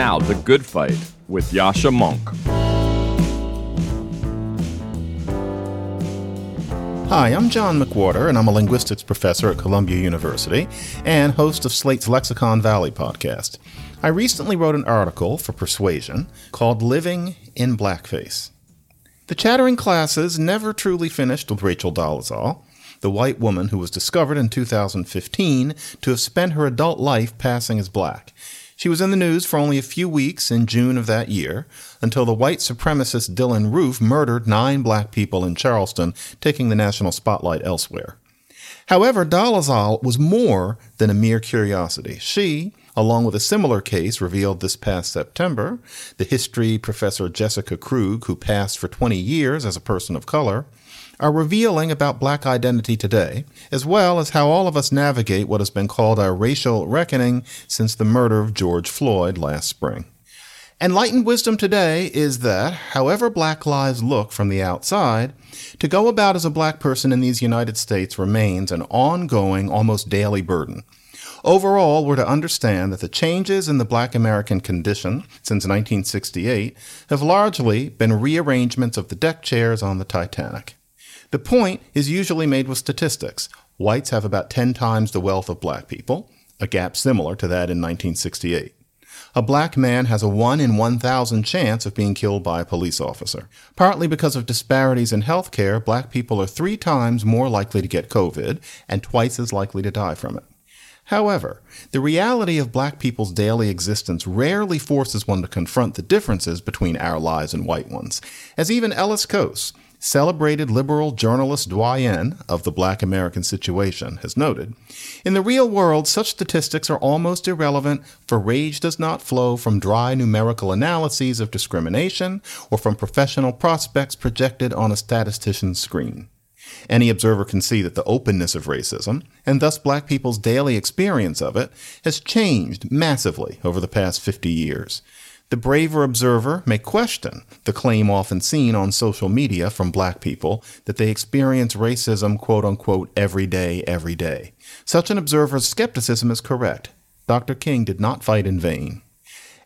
Now, The Good Fight with Yascha Mounk. Hi, I'm John McWhorter, and I'm a linguistics professor at Columbia University and host of Slate's Lexicon Valley podcast. I recently wrote an article for Persuasion called Living in Blackface. The chattering classes never truly finished with Rachel Dolezal, the white woman who was discovered in 2015 to have spent her adult life passing as black. She was in the news for only a few weeks in June of that year until the white supremacist Dylann Roof murdered nine black people in Charleston, taking the national spotlight elsewhere. However, Dolezal was more than a mere curiosity. She, along with a similar case revealed this past September, the history professor Jessica Krug, who passed for 20 years as a person of color, are revealing about black identity today, as well as how all of us navigate what has been called our racial reckoning since the murder of George Floyd last spring. Enlightened wisdom today is that, however black lives look from the outside, to go about as a black person in these United States remains an ongoing, almost daily burden. Overall, we're to understand that the changes in the black American condition since 1968 have largely been rearrangements of the deck chairs on the Titanic. The point is usually made with statistics. Whites have about 10 times the wealth of black people, a gap similar to that in 1968. A black man has a 1 in 1,000 chance of being killed by a police officer. Partly because of disparities in health care, black people are three times more likely to get COVID and twice as likely to die from it. However, the reality of black people's daily existence rarely forces one to confront the differences between our lives and white ones, as even Ellis Cose, celebrated liberal journalist doyen of the black American situation, has noted, in the real world, such statistics are almost irrelevant, for rage does not flow from dry numerical analyses of discrimination or from professional prospects projected on a statistician's screen. Any observer can see that the openness of racism, and thus black people's daily experience of it, has changed massively over the past 50 years. The braver observer may question the claim often seen on social media from black people that they experience racism, quote unquote, every day, every day. Such an observer's skepticism is correct. Dr. King did not fight in vain.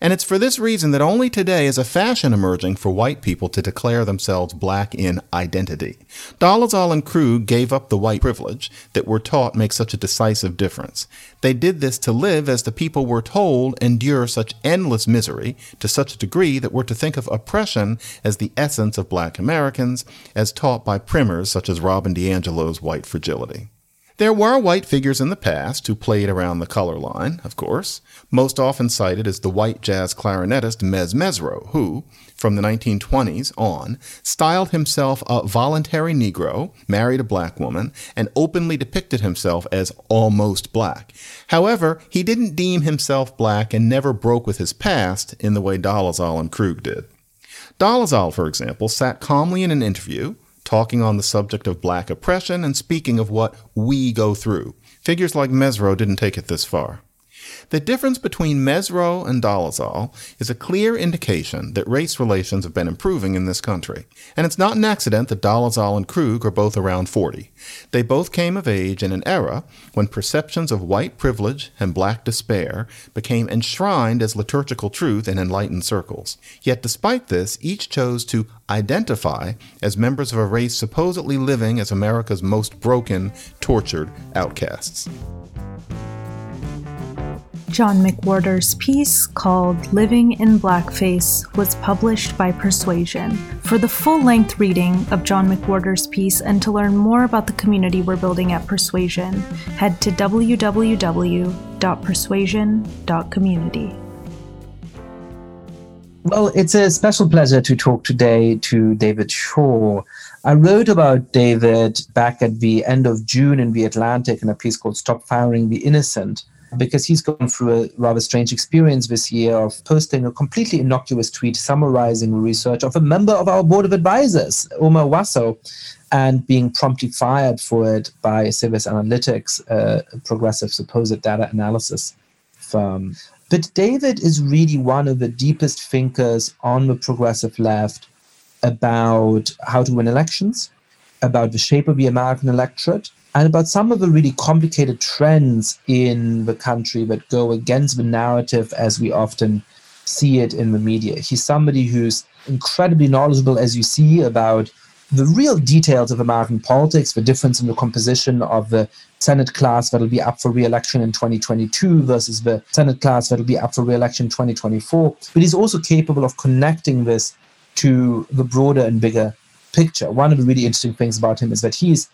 And it's for this reason that only today is a fashion emerging for white people to declare themselves black in identity. Dolezal and Krug gave up the white privilege that we're taught makes such a decisive difference. They did this to live as the people we're told endure such endless misery to such a degree that we're to think of oppression as the essence of black Americans, as taught by primers such as Robin DiAngelo's White Fragility. There were white figures in the past who played around the color line, of course, most often cited as the white jazz clarinetist Mezz Mezzrow, who, from the 1920s on, styled himself a voluntary Negro, married a black woman, and openly depicted himself as almost black. However, he didn't deem himself black and never broke with his past in the way Dolezal and Krug did. Dolezal, for example, sat calmly in an interview, talking on the subject of black oppression and speaking of what we go through. Figures like Mezzrow didn't take it this far. The difference between Mezzrow and Dolezal is a clear indication that race relations have been improving in this country. And it's not an accident that Dolezal and Krug are both around 40. They both came of age in an era when perceptions of white privilege and black despair became enshrined as liturgical truth in enlightened circles. Yet despite this, each chose to identify as members of a race supposedly living as America's most broken, tortured outcasts. John McWhorter's piece called Living in Blackface was published by Persuasion. For the full length reading of John McWhorter's piece and to learn more about the community we're building at Persuasion, head to www.persuasion.community. Well, it's a special pleasure to talk today to David Shor. I wrote about David back at the end of June in The Atlantic in a piece called Stop Firing the Innocent because he's gone through a rather strange experience this year of posting a completely innocuous tweet summarizing research of a member of our board of advisors, Omar Wasow, and being promptly fired for it by Civis Analytics, a progressive supposed data analysis firm. But David is really one of the deepest thinkers on the progressive left about how to win elections, about the shape of the American electorate, and about some of the really complicated trends in the country that go against the narrative as we often see it in the media. He's somebody who's incredibly knowledgeable, as you see, about the real details of American politics, the difference in the composition of the Senate class that'll be up for re-election in 2022 versus the Senate class that'll be up for re-election in 2024. But he's also capable of connecting this to the broader and bigger picture. One of the really interesting things about him is that he's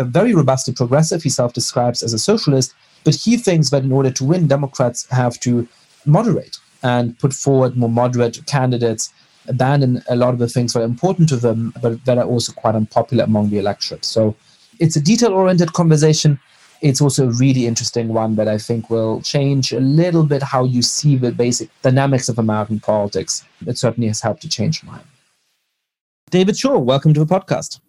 a very robustly progressive. He self-describes as a socialist, but he thinks that in order to win, Democrats have to moderate and put forward more moderate candidates abandon a lot of the things that are important to them, but that are also quite unpopular among the electorate. So it's a detail oriented conversation. It's also a really interesting one that I think will change a little bit how you see the basic dynamics of American politics. It certainly has helped to change mine. David Shor, welcome to the podcast.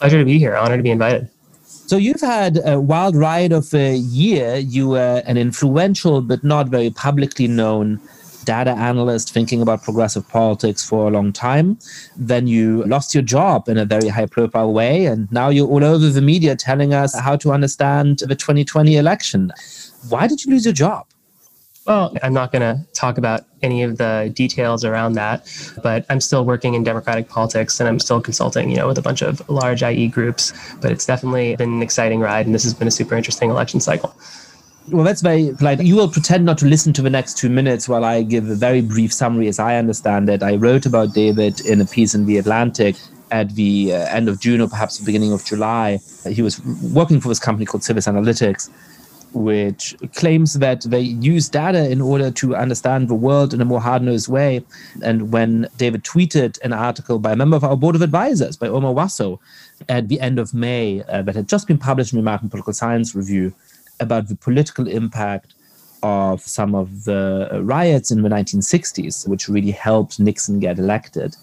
Pleasure to be here. Honored to be invited. So you've had a wild ride of a year. You were an influential but not very publicly known data analyst thinking about progressive politics for a long time. Then you lost your job in a very high profile way. And now you're all over the media telling us how to understand the 2020 election. Why did you lose your job? Well, I'm not going to talk about any of the details around that, but I'm still working in democratic politics and I'm still consulting, you know, with a bunch of large IE groups. But it's definitely been an exciting ride, and this has been a super interesting election cycle. Well, that's very polite. You will pretend not to listen to the next two minutes while I give a very brief summary as I understand it. I wrote about David in a piece in The Atlantic at the uh, end of June or perhaps the beginning of July. He was working for this company called Civis Analytics, which claims that they use data in order to understand the world in a more hard nosed way. And when David tweeted an article by a member of our board of advisors, by Omar Wasow, at the end of May, uh, that had just been published in the American Political Science Review, about the political impact of some of the riots in the 1960s, which really helped Nixon get elected.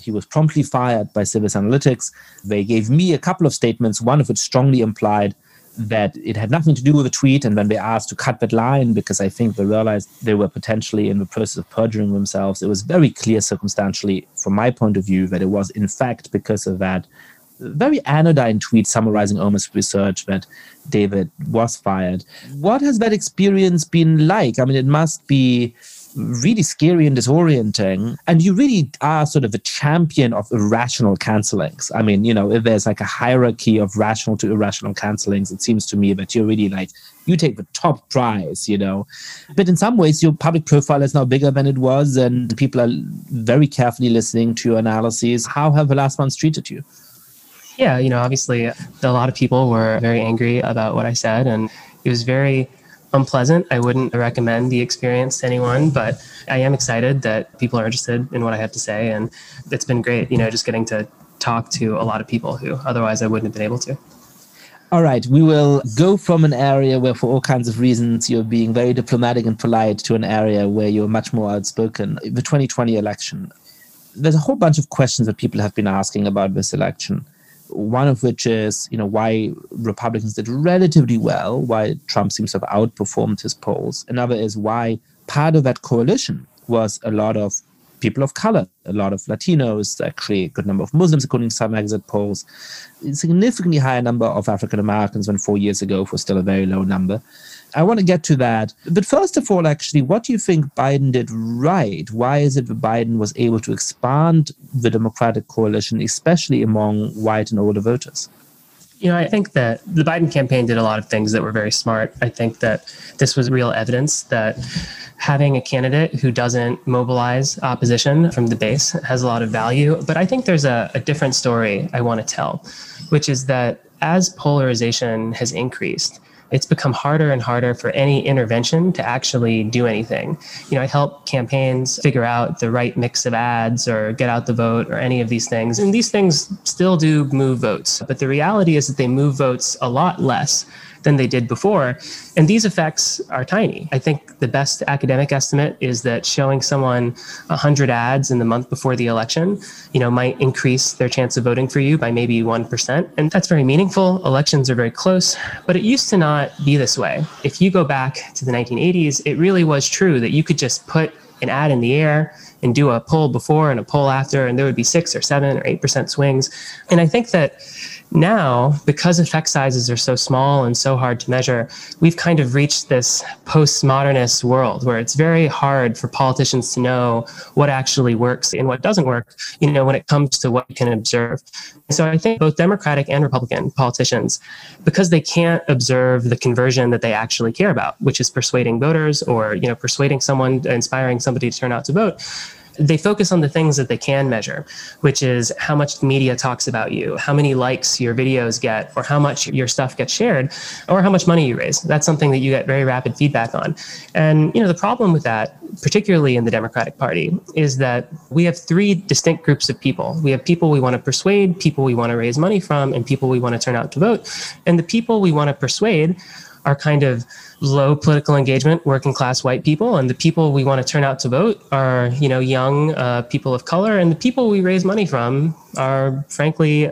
He was promptly fired by Civis Analytics. They gave me a couple of statements, one of which strongly implied that it had nothing to do with the tweet. And when they asked to cut that line, because I think they realized they were potentially in the process of perjuring themselves, it was very clear circumstantially, from my point of view, that it was in fact because of that very anodyne tweet summarizing Omar's research that David was fired. What has that experience been like? I mean, it must be really scary and disorienting. And you really are sort of a champion of irrational cancelings. I mean, you know, if there's like a hierarchy of rational to irrational cancelings, it seems to me that you're really like, you take the top prize, you know. But in some ways, your public profile is now bigger than it was, and people are very carefully listening to your analyses. How have the last months treated you? Yeah, you know, obviously, a lot of people were very angry about what I said, and it was very unpleasant. I wouldn't recommend the experience to anyone, but I am excited that people are interested in what I have to say, and it's been great, you know, just getting to talk to a lot of people who otherwise I wouldn't have been able to. All right, we will go from an area where, for all kinds of reasons, you're being very diplomatic and polite to an area where you're much more outspoken. The 2020 election. There's a whole bunch of questions that people have been asking about this election one of which is, you know, why Republicans did relatively well, why Trump seems to have outperformed his polls. Another is why part of that coalition was a lot of people of color, a lot of Latinos, actually a good number of Muslims, according to some exit polls, a significantly higher number of African Americans than four years ago for still a very low number. I want to get to that. But first of all, actually, what do you think Biden did right? Why is it that Biden was able to expand the Democratic coalition, especially among white and older voters? You know, I think that the Biden campaign did a lot of things that were very smart. I think that this was real evidence that having a candidate who doesn't mobilize opposition from the base has a lot of value. But I think there's a, a different story I want to tell, which is that as polarization has increased, it's become harder and harder for any intervention to actually do anything. You know, I help campaigns figure out the right mix of ads or get out the vote or any of these things. And these things still do move votes. But the reality is that they move votes a lot less than they did before. And these effects are tiny. I think the best academic estimate is that showing someone 100 ads in the month before the election, you know, might increase their chance of voting for you by maybe 1%. And that's very meaningful. Elections are very close, but it used to not be this way. If you go back to the 1980s, it really was true that you could just put an ad in the air and do a poll before and a poll after, and there would be six or seven or eight percent swings. And I think that now, because effect sizes are so small and so hard to measure, we've kind of reached this postmodernist world where it's very hard for politicians to know what actually works and what doesn't work, you know, when it comes to what you can observe. So I think both Democratic and Republican politicians, because they can't observe the conversion that they actually care about, which is persuading voters or, you know, persuading someone, inspiring somebody to turn out to vote, they focus on the things that they can measure, which is how much the media talks about you, how many likes your videos get, or how much your stuff gets shared, or how much money you raise. That's something that you get very rapid feedback on. And you know, the problem with that, particularly in the Democratic Party, is that we have three distinct groups of people. We have people we want to persuade, people we want to raise money from, and people we want to turn out to vote. And the people we want to persuade are kind of low political engagement working class white people and the people we want to turn out to vote are you know young uh, people of color and the people we raise money from are frankly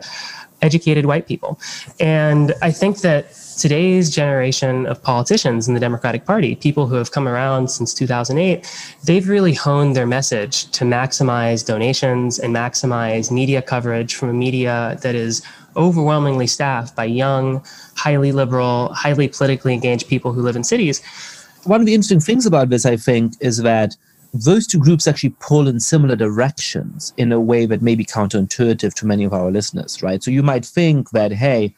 educated white people. And i think that today's generation of politicians in the democratic party people who have come around since 2008 they've really honed their message to maximize donations and maximize media coverage from a media that is overwhelmingly staffed by young, highly liberal, highly politically engaged people who live in cities. One of the interesting things about this, I think, is that those two groups actually pull in similar directions in a way that may be counterintuitive to many of our listeners, right? So you might think that, hey,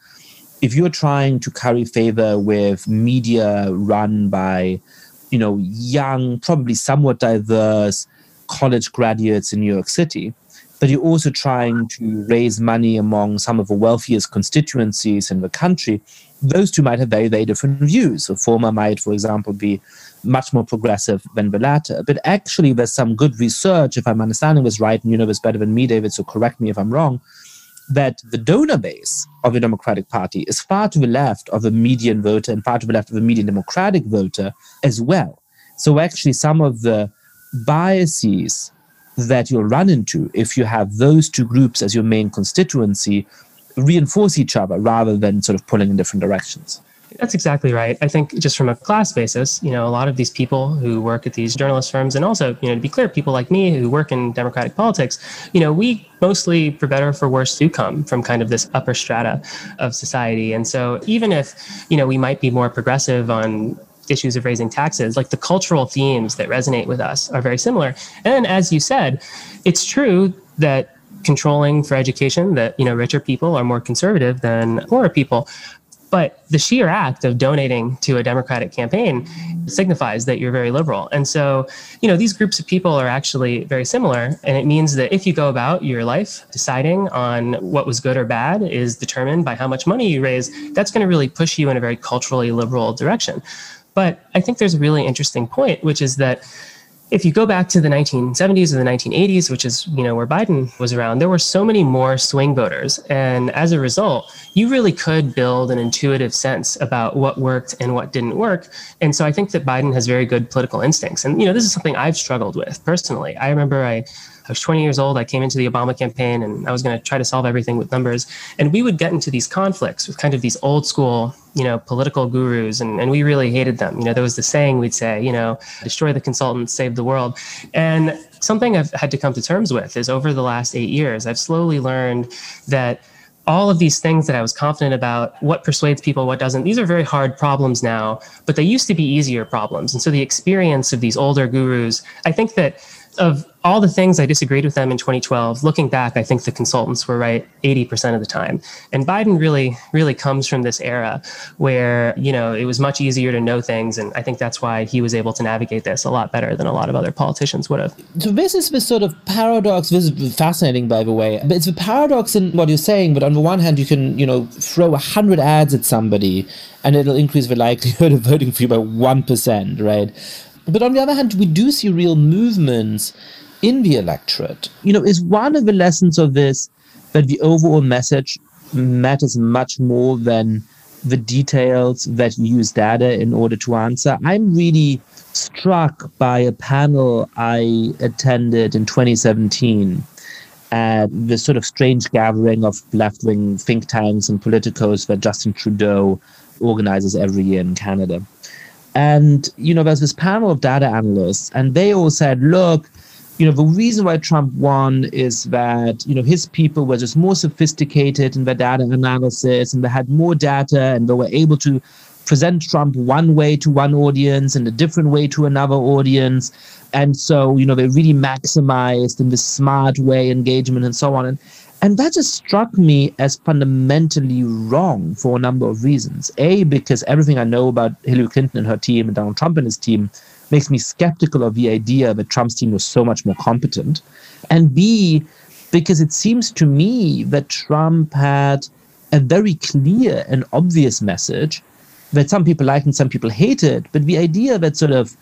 if you're trying to curry favor with media run by, you know, young, probably somewhat diverse college graduates in New York City, but you're also trying to raise money among some of the wealthiest constituencies in the country, those two might have very, very different views. The former might, for example, be much more progressive than the latter. But actually, there's some good research, if I'm understanding this right, and you know this better than me, David, so correct me if I'm wrong, that the donor base of the Democratic Party is far to the left of the median voter and far to the left of the median Democratic voter as well. So actually, some of the biases that you'll run into if you have those two groups as your main constituency reinforce each other rather than sort of pulling in different directions. That's exactly right. I think just from a class basis, you know, a lot of these people who work at these journalist firms, and also, you know, to be clear, people like me who work in democratic politics, you know, we mostly, for better or for worse, do come from kind of this upper strata of society. And so even if, you know, we might be more progressive on issues of raising taxes, like the cultural themes that resonate with us are very similar. And as you said, it's true that controlling for education that you know richer people are more conservative than poorer people but the sheer act of donating to a democratic campaign signifies that you're very liberal. And so you know these groups of people are actually very similar. And it means that if you go about your life deciding on what was good or bad is determined by how much money you raise that's going to really push you in a very culturally liberal direction. But I think there's a really interesting point, which is that if you go back to the 1970s or the 1980s, which is you know where Biden was around, there were so many more swing voters, and as a result, you really could build an intuitive sense about what worked and what didn't work. And so I think that Biden has very good political instincts, and you know this is something I've struggled with personally. I remember I I was 20 years old. I came into the Obama campaign and I was going to try to solve everything with numbers. And we would get into these conflicts with kind of these old school, you know, political gurus. And, and we really hated them. You know, there was the saying we'd say, you know, destroy the consultants, save the world. And something I've had to come to terms with is over the last eight years, I've slowly learned that all of these things that I was confident about, what persuades people, what doesn't, these are very hard problems now, but they used to be easier problems. And so the experience of these older gurus, I think that of all the things I disagreed with them in 2012, looking back, I think the consultants were right 80% of the time. And Biden really, really comes from this era where, you know, it was much easier to know things. And I think that's why he was able to navigate this a lot better than a lot of other politicians would have. So this is this sort of paradox. This is fascinating, by the way. But it's a paradox in what you're saying. But on the one hand, you can, you know, throw a hundred ads at somebody and it'll increase the likelihood of voting for you by 1%, right? But on the other hand, we do see real movements in the electorate. You know, is one of the lessons of this that the overall message matters much more than the details that you use data in order to answer. I'm really struck by a panel I attended in 2017 at this sort of strange gathering of left wing think tanks and politicos that Justin Trudeau organizes every year in Canada. And, you know, there's this panel of data analysts, and they all said, look, you know, the reason why Trump won is that, you know, his people were just more sophisticated in their data analysis and they had more data and they were able to present Trump one way to one audience and a different way to another audience. And so, you know, they really maximized in this smart way engagement and so on. And and that just struck me as fundamentally wrong for a number of reasons. A, because everything I know about Hillary Clinton and her team and Donald Trump and his team makes me skeptical of the idea that Trump's team was so much more competent. And B, because it seems to me that Trump had a very clear and obvious message that some people liked and some people hated. But the idea that sort of,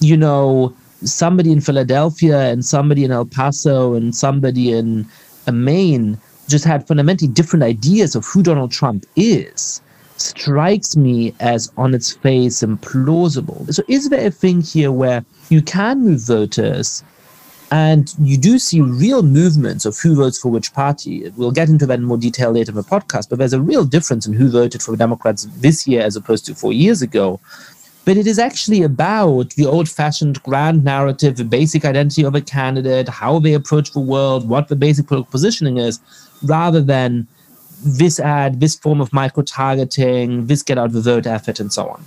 you know, somebody in Philadelphia and somebody in El Paso and somebody in Maine just had fundamentally different ideas of who Donald Trump is strikes me as on its face implausible. So, is there a thing here where you can move voters and you do see real movements of who votes for which party? We'll get into that in more detail later in the podcast, but there's a real difference in who voted for the Democrats this year as opposed to four years ago. But it is actually about the old fashioned grand narrative, the basic identity of a candidate, how they approach the world, what the basic political positioning is, rather than this ad, this form of micro targeting, this get out the vote effort, and so on.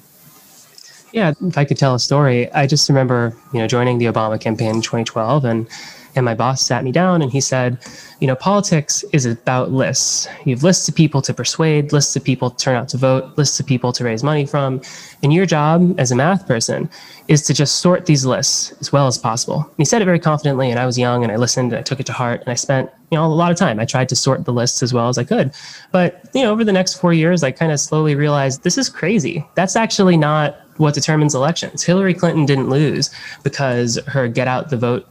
Yeah, if I could tell a story, I just remember, you know, joining the Obama campaign in 2012 and and my boss sat me down and he said, you know, politics is about lists. You have lists of people to persuade, lists of people to turn out to vote, lists of people to raise money from. And your job as a math person is to just sort these lists as well as possible. And he said it very confidently, and I was young and I listened and I took it to heart and I spent, you know, a lot of time. I tried to sort the lists as well as I could. But, you know, over the next four years, I kind of slowly realized this is crazy. That's actually not what determines elections. Hillary Clinton didn't lose because her get out the vote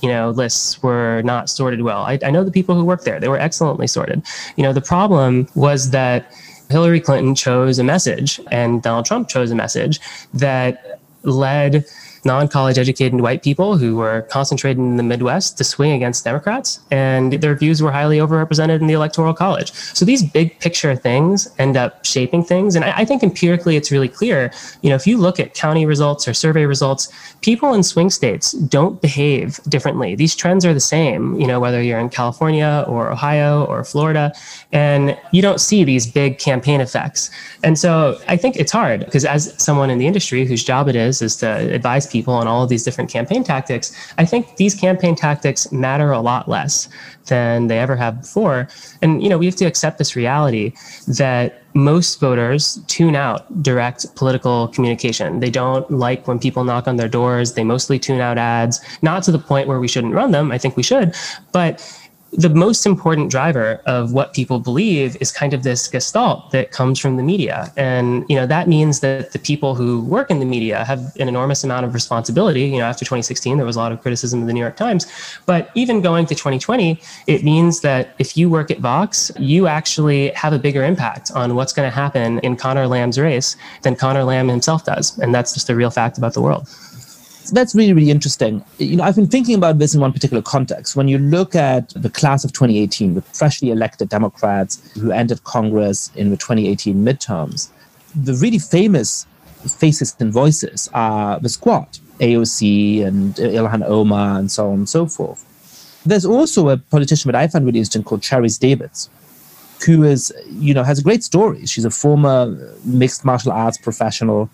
you know lists were not sorted well I, I know the people who worked there they were excellently sorted you know the problem was that hillary clinton chose a message and donald trump chose a message that led non college educated white people who were concentrated in the Midwest to swing against Democrats, and their views were highly overrepresented in the Electoral College. So these big picture things end up shaping things. And I, I think empirically it's really clear. You know, if you look at county results or survey results, people in swing states don't behave differently. These trends are the same, you know, whether you're in California or Ohio or Florida, and you don't see these big campaign effects. And so I think it's hard because as someone in the industry whose job it is is to advise people people on all of these different campaign tactics, I think these campaign tactics matter a lot less than they ever have before. And you know, we have to accept this reality that most voters tune out direct political communication. They don't like when people knock on their doors. They mostly tune out ads, not to the point where we shouldn't run them. I think we should, but the most important driver of what people believe is kind of this gestalt that comes from the media. And you know that means that the people who work in the media have an enormous amount of responsibility. You know after 2016 there was a lot of criticism of the new york times. But even going to 2020 it means that if you work at vox you actually have a bigger impact on what's going to happen in Conor Lamb's race than Conor Lamb himself does. And that's just a real fact about the world that's really, really interesting. You know, I've been thinking about this in one particular context. When you look at the class of 2018 with freshly elected Democrats who entered Congress in the 2018 midterms, the really famous faces and voices are the squad, AOC and Ilhan Omar and so on and so forth. There's also a politician that I find really interesting called Sharice Davids, who is, you know, has a great story. She's a former mixed martial arts professional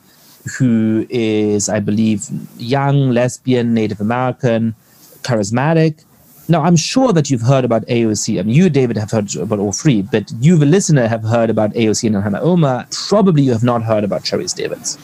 who is, I believe, young, lesbian, Native American, charismatic. Now, I'm sure that you've heard about AOC. I mean, you, David, have heard about all three, but you, the listener, have heard about AOC and Ilhan Omar. Probably you have not heard about Sharice Davids.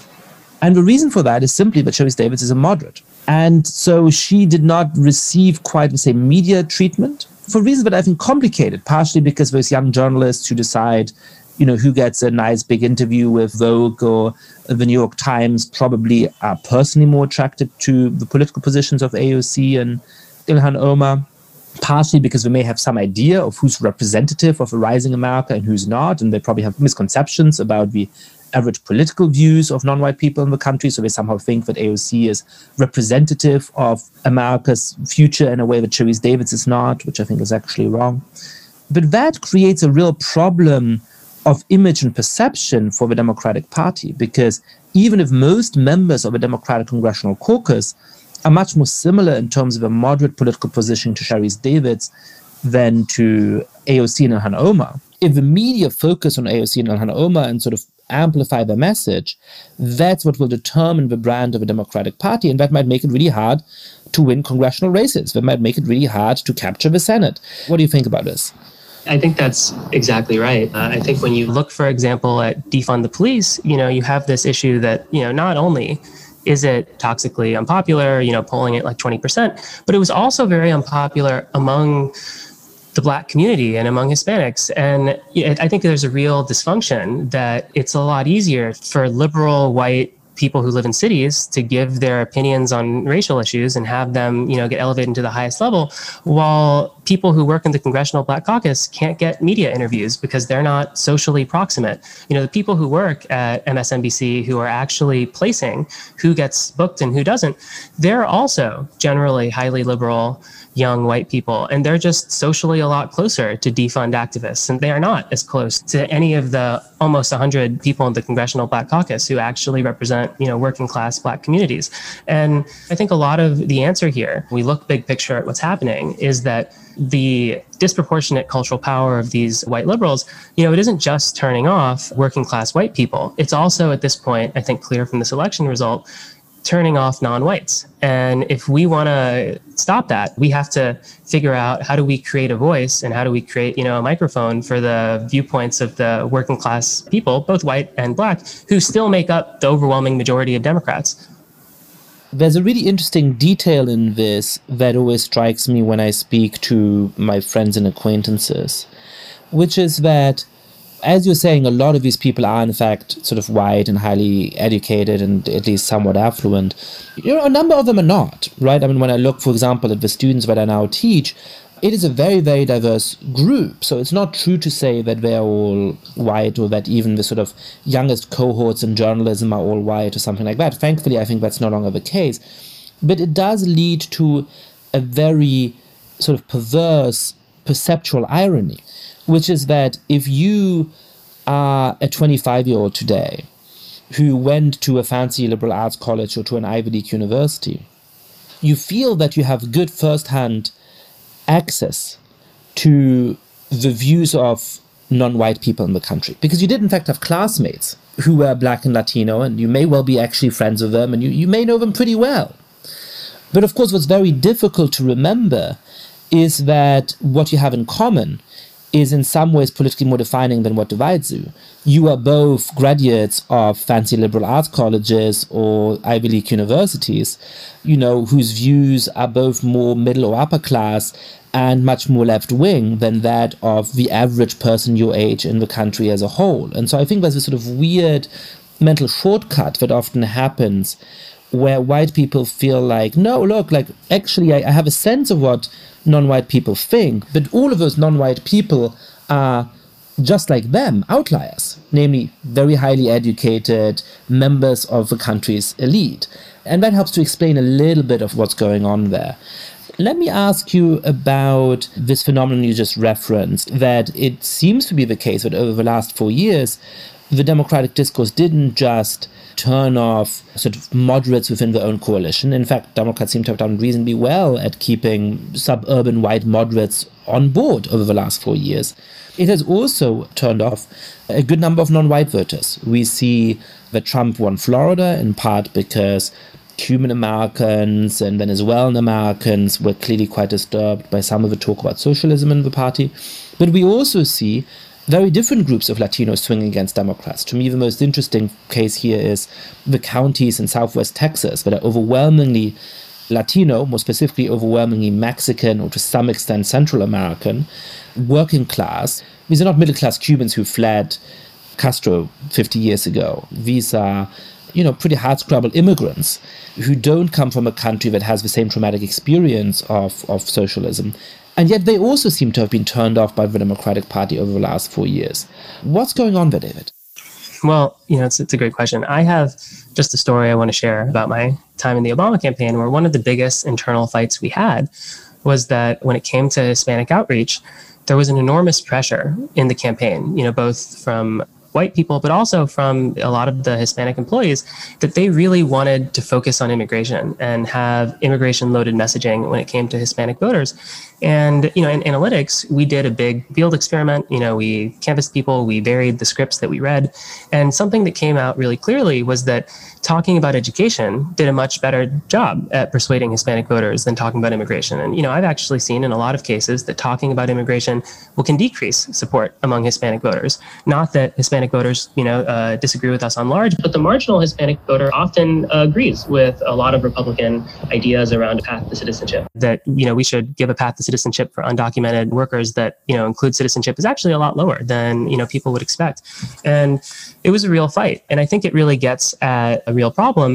And the reason for that is simply that Sharice Davids is a moderate. And so she did not receive quite the same media treatment for reasons that I think complicated, partially because there's young journalists who decide you know, who gets a nice big interview with Vogue or the New York Times probably are personally more attracted to the political positions of AOC and Ilhan Omar, partially because they may have some idea of who's representative of a rising America and who's not, and they probably have misconceptions about the average political views of non-white people in the country. So they somehow think that AOC is representative of America's future in a way that Sharice Davids is not, which I think is actually wrong. But that creates a real problem of image and perception for the Democratic Party because even if most members of a Democratic Congressional Caucus are much more similar in terms of a moderate political position to Sharice Davids than to AOC and Ilhan Omar, if the media focus on AOC and Ilhan Omar and sort of amplify their message, that's what will determine the brand of a Democratic Party. And that might make it really hard to win congressional races. That might make it really hard to capture the Senate. What do you think about this? I think that's exactly right. Uh, I think when you look, for example, at defund the police, you know, you have this issue that, you know, not only is it toxically unpopular, you know, polling at like 20%, but it was also very unpopular among the black community and among Hispanics. And I think there's a real dysfunction that it's a lot easier for liberal white people who live in cities to give their opinions on racial issues and have them, you know, get elevated to the highest level, while people who work in the Congressional Black Caucus can't get media interviews because they're not socially proximate. You know, the people who work at MSNBC who are actually placing who gets booked and who doesn't, they're also generally highly liberal young white people, and they're just socially a lot closer to defund activists, and they are not as close to any of the almost 100 people in the Congressional Black Caucus who actually represent, you know, working class Black communities. And I think a lot of the answer here, we look big picture at what's happening, is that the disproportionate cultural power of these white liberals, you know, it isn't just turning off working class white people. It's also at this point, I think, clear from this election result, turning off non-whites. And if we want to stop that, we have to figure out how do we create a voice and how do we create, you know, a microphone for the viewpoints of the working class people, both white and black, who still make up the overwhelming majority of Democrats. There's a really interesting detail in this that always strikes me when I speak to my friends and acquaintances, which is that as you're saying, a lot of these people are in fact sort of white and highly educated and at least somewhat affluent. You know, a number of them are not, right? I mean, when I look, for example, at the students that I now teach, it is a very, very diverse group. So it's not true to say that they're all white or that even the sort of youngest cohorts in journalism are all white or something like that. Thankfully, I think that's no longer the case. But it does lead to a very sort of perverse perceptual irony which is that if you are a 25 year old today who went to a fancy liberal arts college or to an Ivy League university, you feel that you have good first hand access to the views of non white people in the country. Because you did, in fact, have classmates who were black and Latino, and you may well be actually friends with them, and you, you may know them pretty well. But of course, what's very difficult to remember is that what you have in common is in some ways politically more defining than what divides you. You are both graduates of fancy liberal arts colleges or Ivy League universities, you know, whose views are both more middle or upper class and much more left wing than that of the average person your age in the country as a whole. And so I think there's a sort of weird mental shortcut that often happens where white people feel like, no, look, like actually I, I have a sense of what non-white people think, but all of those non-white people are just like them, outliers, namely very highly educated members of the country's elite. And that helps to explain a little bit of what's going on there. Let me ask you about this phenomenon you just referenced that it seems to be the case that over the last four years, the democratic discourse didn't just turn off sort of moderates within their own coalition. In fact, Democrats seem to have done reasonably well at keeping suburban white moderates on board over the last four years. It has also turned off a good number of non white voters. We see that Trump won Florida in part because Cuban Americans and Venezuelan Americans were clearly quite disturbed by some of the talk about socialism in the party. But we also see very different groups of Latinos swinging against Democrats. To me, the most interesting case here is the counties in southwest Texas that are overwhelmingly Latino, more specifically overwhelmingly Mexican or to some extent Central American, working class. These are not middle class Cubans who fled Castro 50 years ago. These are, you know, pretty hard scrabble immigrants who don't come from a country that has the same traumatic experience of, of socialism and yet they also seem to have been turned off by the Democratic Party over the last four years. What's going on there, David? Well, you know, it's, it's a great question. I have just a story I want to share about my time in the Obama campaign, where one of the biggest internal fights we had was that when it came to Hispanic outreach, there was an enormous pressure in the campaign, you know, both from white people, but also from a lot of the Hispanic employees, that they really wanted to focus on immigration and have immigration loaded messaging when it came to Hispanic voters. And, you know, in analytics, we did a big field experiment. You know, we canvassed people, we varied the scripts that we read. And something that came out really clearly was that talking about education did a much better job at persuading Hispanic voters than talking about immigration. And, you know, I've actually seen in a lot of cases that talking about immigration will can decrease support among Hispanic voters. Not that Hispanic voters, you know, uh, disagree with us on large, but the marginal Hispanic voter often uh, agrees with a lot of Republican ideas around a path to citizenship. That, you know, we should give a path to citizenship for undocumented workers that you know include citizenship is actually a lot lower than you know people would expect, and it was a real fight. And I think it really gets at a real problem.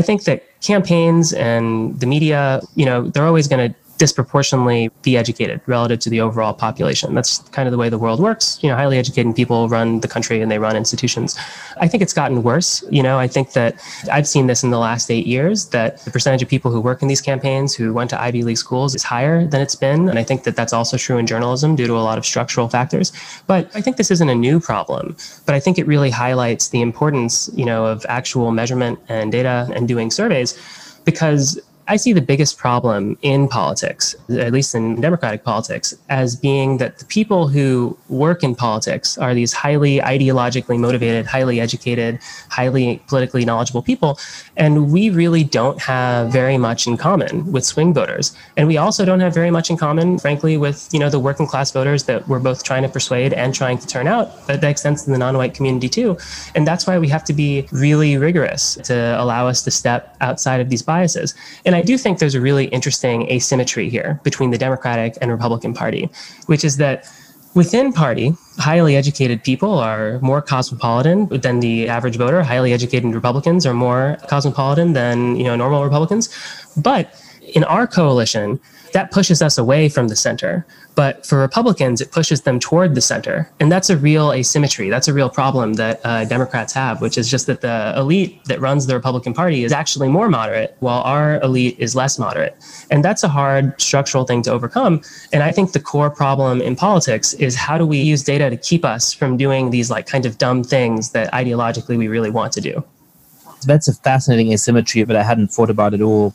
I think that campaigns and the media, you know, they're always going to disproportionately be educated relative to the overall population. That's kind of the way the world works. You know, highly educated people run the country and they run institutions. I think it's gotten worse. You know, I think that I've seen this in the last eight years that the percentage of people who work in these campaigns who went to Ivy League schools is higher than it's been. And I think that that's also true in journalism due to a lot of structural factors. But I think this isn't a new problem, but I think it really highlights the importance, you know, of actual measurement and data and doing surveys because I see the biggest problem in politics, at least in Democratic politics, as being that the people who work in politics are these highly ideologically motivated, highly educated, highly politically knowledgeable people. And we really don't have very much in common with swing voters. And we also don't have very much in common, frankly, with you know the working class voters that we're both trying to persuade and trying to turn out, but that extends to the non-white community too. And that's why we have to be really rigorous to allow us to step outside of these biases. And do think there's a really interesting asymmetry here between the Democratic and Republican Party, which is that within party, highly educated people are more cosmopolitan than the average voter. Highly educated Republicans are more cosmopolitan than you know normal Republicans. But in our coalition, that pushes us away from the center. But for Republicans, it pushes them toward the center. And that's a real asymmetry. That's a real problem that uh, Democrats have, which is just that the elite that runs the Republican Party is actually more moderate, while our elite is less moderate. And that's a hard structural thing to overcome. And I think the core problem in politics is how do we use data to keep us from doing these like kind of dumb things that ideologically we really want to do? That's a fascinating asymmetry, but I hadn't thought about it all.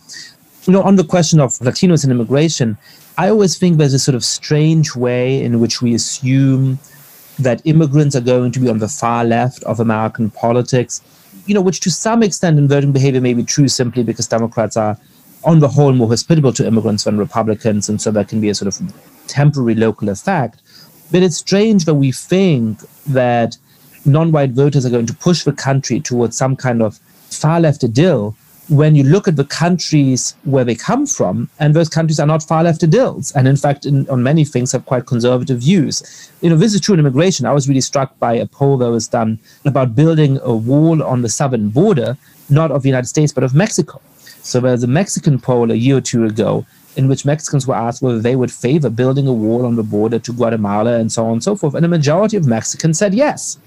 You know, on the question of Latinos and immigration, I always think there's a sort of strange way in which we assume that immigrants are going to be on the far left of American politics, you know, which to some extent in voting behavior may be true simply because Democrats are, on the whole, more hospitable to immigrants than Republicans, and so there can be a sort of temporary local effect. But it's strange that we think that non white voters are going to push the country towards some kind of far left idyll when you look at the countries where they come from, and those countries are not far left idylls, and in fact, in, on many things, have quite conservative views. You know, this is true in immigration. I was really struck by a poll that was done about building a wall on the southern border, not of the United States, but of Mexico. So there's a Mexican poll a year or two ago in which Mexicans were asked whether they would favor building a wall on the border to Guatemala and so on and so forth. And a majority of Mexicans said yes.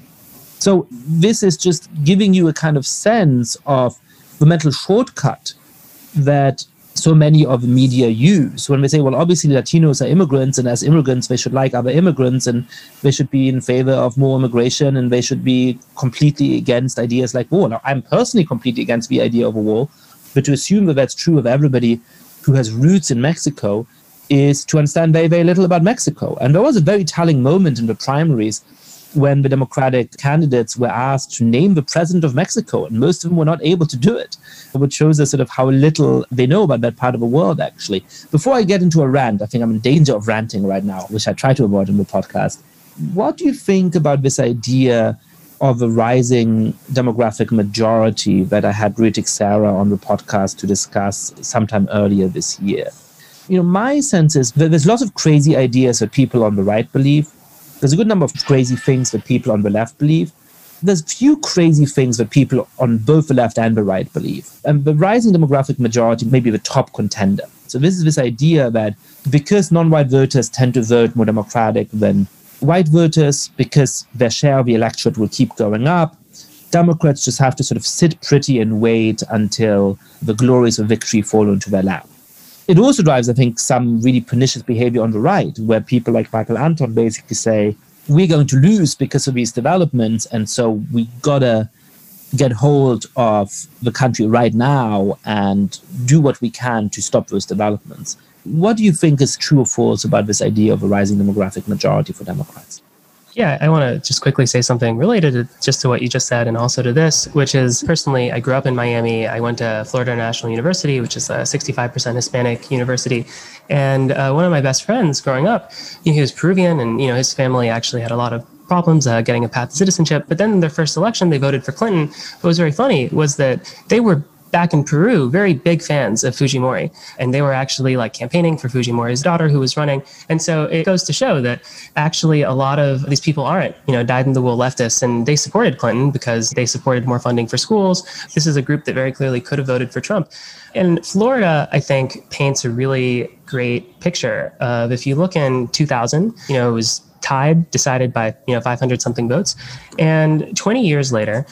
So this is just giving you a kind of sense of the mental shortcut that so many of the media use when they say, well, obviously Latinos are immigrants, and as immigrants, they should like other immigrants, and they should be in favor of more immigration, and they should be completely against ideas like war. Now, I'm personally completely against the idea of a war, but to assume that that's true of everybody who has roots in Mexico is to understand very, very little about Mexico. And there was a very telling moment in the primaries when the Democratic candidates were asked to name the president of Mexico, and most of them were not able to do it, which shows us sort of how little they know about that part of the world, actually. Before I get into a rant, I think I'm in danger of ranting right now, which I try to avoid in the podcast. What do you think about this idea of a rising demographic majority that I had Ruy Teixeira on the podcast to discuss sometime earlier this year? You know, my sense is that there's lots of crazy ideas that people on the right believe there's a good number of crazy things that people on the left believe. There's few crazy things that people on both the left and the right believe. And the rising demographic majority may be the top contender. So this is this idea that because non-white voters tend to vote more democratic than white voters, because their share of the electorate will keep going up, Democrats just have to sort of sit pretty and wait until the glories of victory fall into their lap. It also drives, I think, some really pernicious behavior on the right, where people like Michael Anton basically say, we're going to lose because of these developments, and so we gotta get hold of the country right now and do what we can to stop those developments. What do you think is true or false about this idea of a rising demographic majority for Democrats? Yeah, I want to just quickly say something related to, just to what you just said and also to this, which is personally, I grew up in Miami. I went to Florida National University, which is a 65% Hispanic university. And uh, one of my best friends growing up, you know, he was Peruvian and, you know, his family actually had a lot of problems uh, getting a path to citizenship. But then in their first election, they voted for Clinton. What was very funny was that they were back in Peru, very big fans of Fujimori. And they were actually like campaigning for Fujimori's daughter who was running. And so it goes to show that actually a lot of these people aren't, you know, dyed in the wool leftists and they supported Clinton because they supported more funding for schools. This is a group that very clearly could have voted for Trump. And Florida, I think, paints a really great picture of if you look in 2000, you know, it was tied, decided by, you know, 500 something votes. And 20 years later,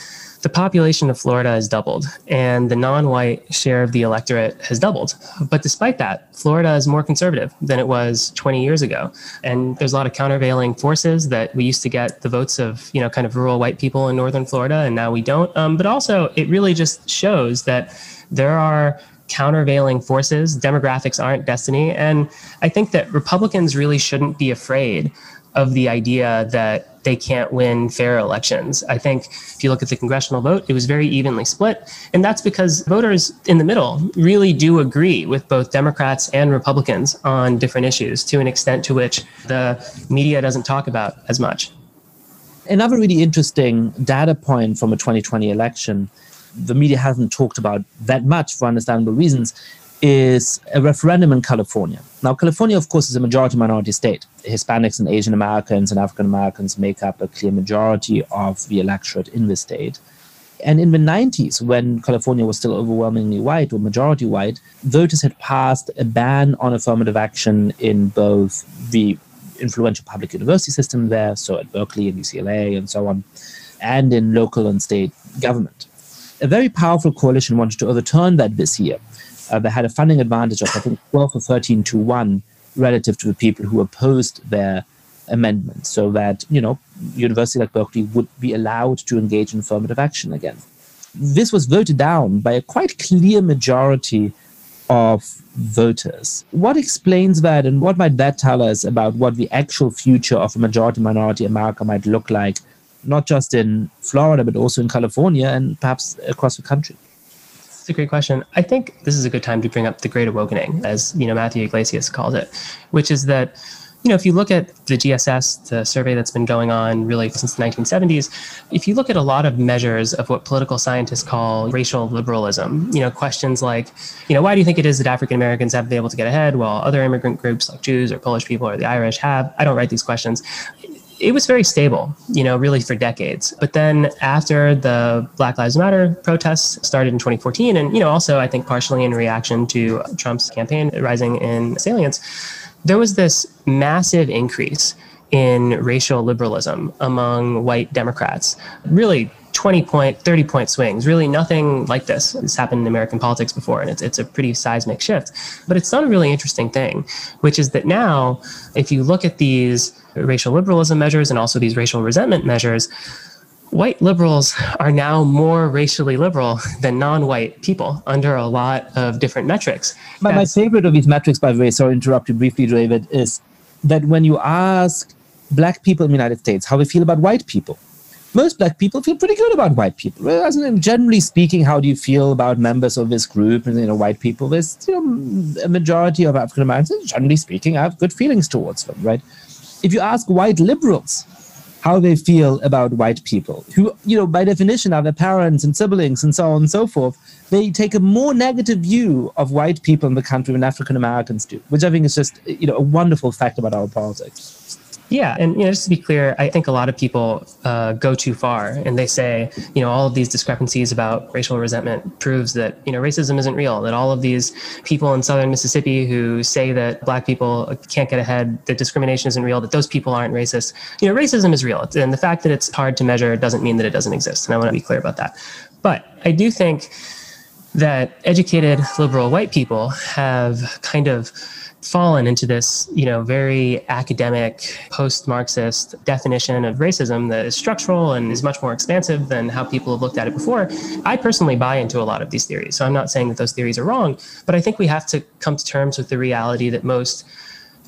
the population of Florida has doubled and the non white share of the electorate has doubled. But despite that, Florida is more conservative than it was 20 years ago. And there's a lot of countervailing forces that we used to get the votes of, you know, kind of rural white people in northern Florida and now we don't. Um, but also, it really just shows that there are countervailing forces. Demographics aren't destiny. And I think that Republicans really shouldn't be afraid of the idea that they can't win fair elections. I think if you look at the congressional vote, it was very evenly split. And that's because voters in the middle really do agree with both Democrats and Republicans on different issues to an extent to which the media doesn't talk about as much. Another really interesting data point from a 2020 election, the media hasn't talked about that much for understandable reasons, is a referendum in California. Now, California, of course, is a majority minority state. Hispanics and Asian Americans and African Americans make up a clear majority of the electorate in the state. And in the 90s, when California was still overwhelmingly white or majority white, voters had passed a ban on affirmative action in both the influential public university system there, so at Berkeley and UCLA and so on, and in local and state government. A very powerful coalition wanted to overturn that this year uh, they had a funding advantage of, I think, 12 or 13 to 1 relative to the people who opposed their amendment, so that, you know, university like Berkeley would be allowed to engage in affirmative action again. This was voted down by a quite clear majority of voters. What explains that, and what might that tell us about what the actual future of a majority minority America might look like, not just in Florida, but also in California and perhaps across the country? It's a great question. I think this is a good time to bring up the Great Awokening, as you know Matthew Yglesias calls it, which is that you know if you look at the GSS, the survey that's been going on really since the 1970s, if you look at a lot of measures of what political scientists call racial liberalism, you know questions like, you know, why do you think it is that African Americans have been able to get ahead while other immigrant groups like Jews or Polish people or the Irish have? I don't write these questions it was very stable, you know, really for decades. But then after the Black Lives Matter protests started in 2014, and, you know, also I think partially in reaction to Trump's campaign rising in salience, there was this massive increase in racial liberalism among white Democrats. Really 20 point, 30 point swings. Really, nothing like this has happened in American politics before, and it's, it's a pretty seismic shift. But it's done a really interesting thing, which is that now, if you look at these racial liberalism measures and also these racial resentment measures, white liberals are now more racially liberal than non-white people under a lot of different metrics. My, my favorite of these metrics, by the way, sorry to interrupt you briefly, David, is that when you ask black people in the United States how they feel about white people, most black people feel pretty good about white people. Generally speaking, how do you feel about members of this group? And you know, white people. There's you know a majority of African Americans. Generally speaking, have good feelings towards them, right? If you ask white liberals how they feel about white people, who you know by definition are their parents and siblings and so on and so forth, they take a more negative view of white people in the country than African Americans do, which I think is just you know a wonderful fact about our politics. Yeah, and you know, just to be clear, I think a lot of people uh, go too far, and they say, you know, all of these discrepancies about racial resentment proves that you know racism isn't real. That all of these people in southern Mississippi who say that black people can't get ahead, that discrimination isn't real, that those people aren't racist. You know, racism is real, and the fact that it's hard to measure doesn't mean that it doesn't exist. And I want to be clear about that. But I do think that educated liberal white people have kind of fallen into this, you know, very academic post-Marxist definition of racism that is structural and is much more expansive than how people have looked at it before. I personally buy into a lot of these theories. So I'm not saying that those theories are wrong, but I think we have to come to terms with the reality that most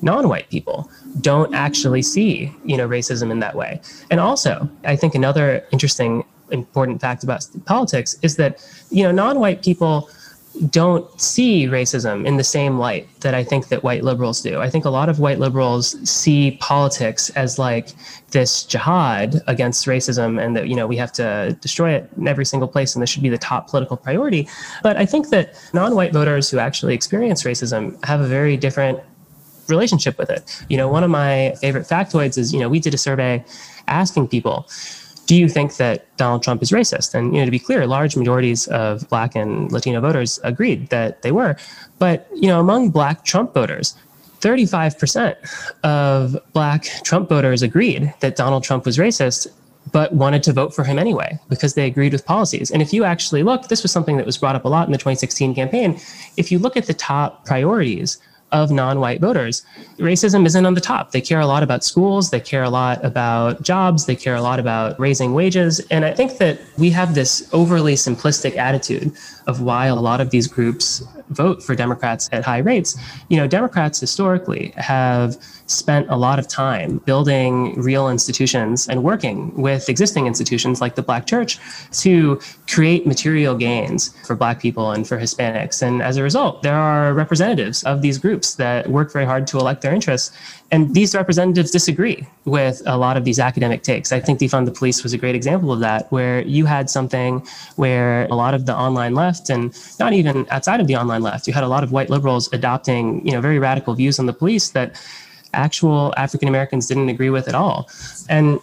non-white people don't actually see, you know, racism in that way. And also, I think another interesting important fact about politics is that, you know, non-white people don't see racism in the same light that I think that white liberals do. I think a lot of white liberals see politics as like this jihad against racism and that you know we have to destroy it in every single place and this should be the top political priority. But I think that non-white voters who actually experience racism have a very different relationship with it. You know, one of my favorite factoids is, you know, we did a survey asking people do you think that Donald Trump is racist? And you know, to be clear, large majorities of Black and Latino voters agreed that they were. But you know, among Black Trump voters, 35% of Black Trump voters agreed that Donald Trump was racist, but wanted to vote for him anyway because they agreed with policies. And if you actually look, this was something that was brought up a lot in the 2016 campaign. If you look at the top priorities of non-white voters. Racism isn't on the top. They care a lot about schools, they care a lot about jobs, they care a lot about raising wages. And I think that we have this overly simplistic attitude of why a lot of these groups vote for Democrats at high rates. You know, Democrats historically have spent a lot of time building real institutions and working with existing institutions like the Black Church to create material gains for Black people and for Hispanics. And as a result, there are representatives of these groups that work very hard to elect their interests. And these representatives disagree with a lot of these academic takes. I think defund the police was a great example of that, where you had something where a lot of the online left and not even outside of the online left, you had a lot of white liberals adopting, you know, very radical views on the police that actual African Americans didn't agree with at all. And,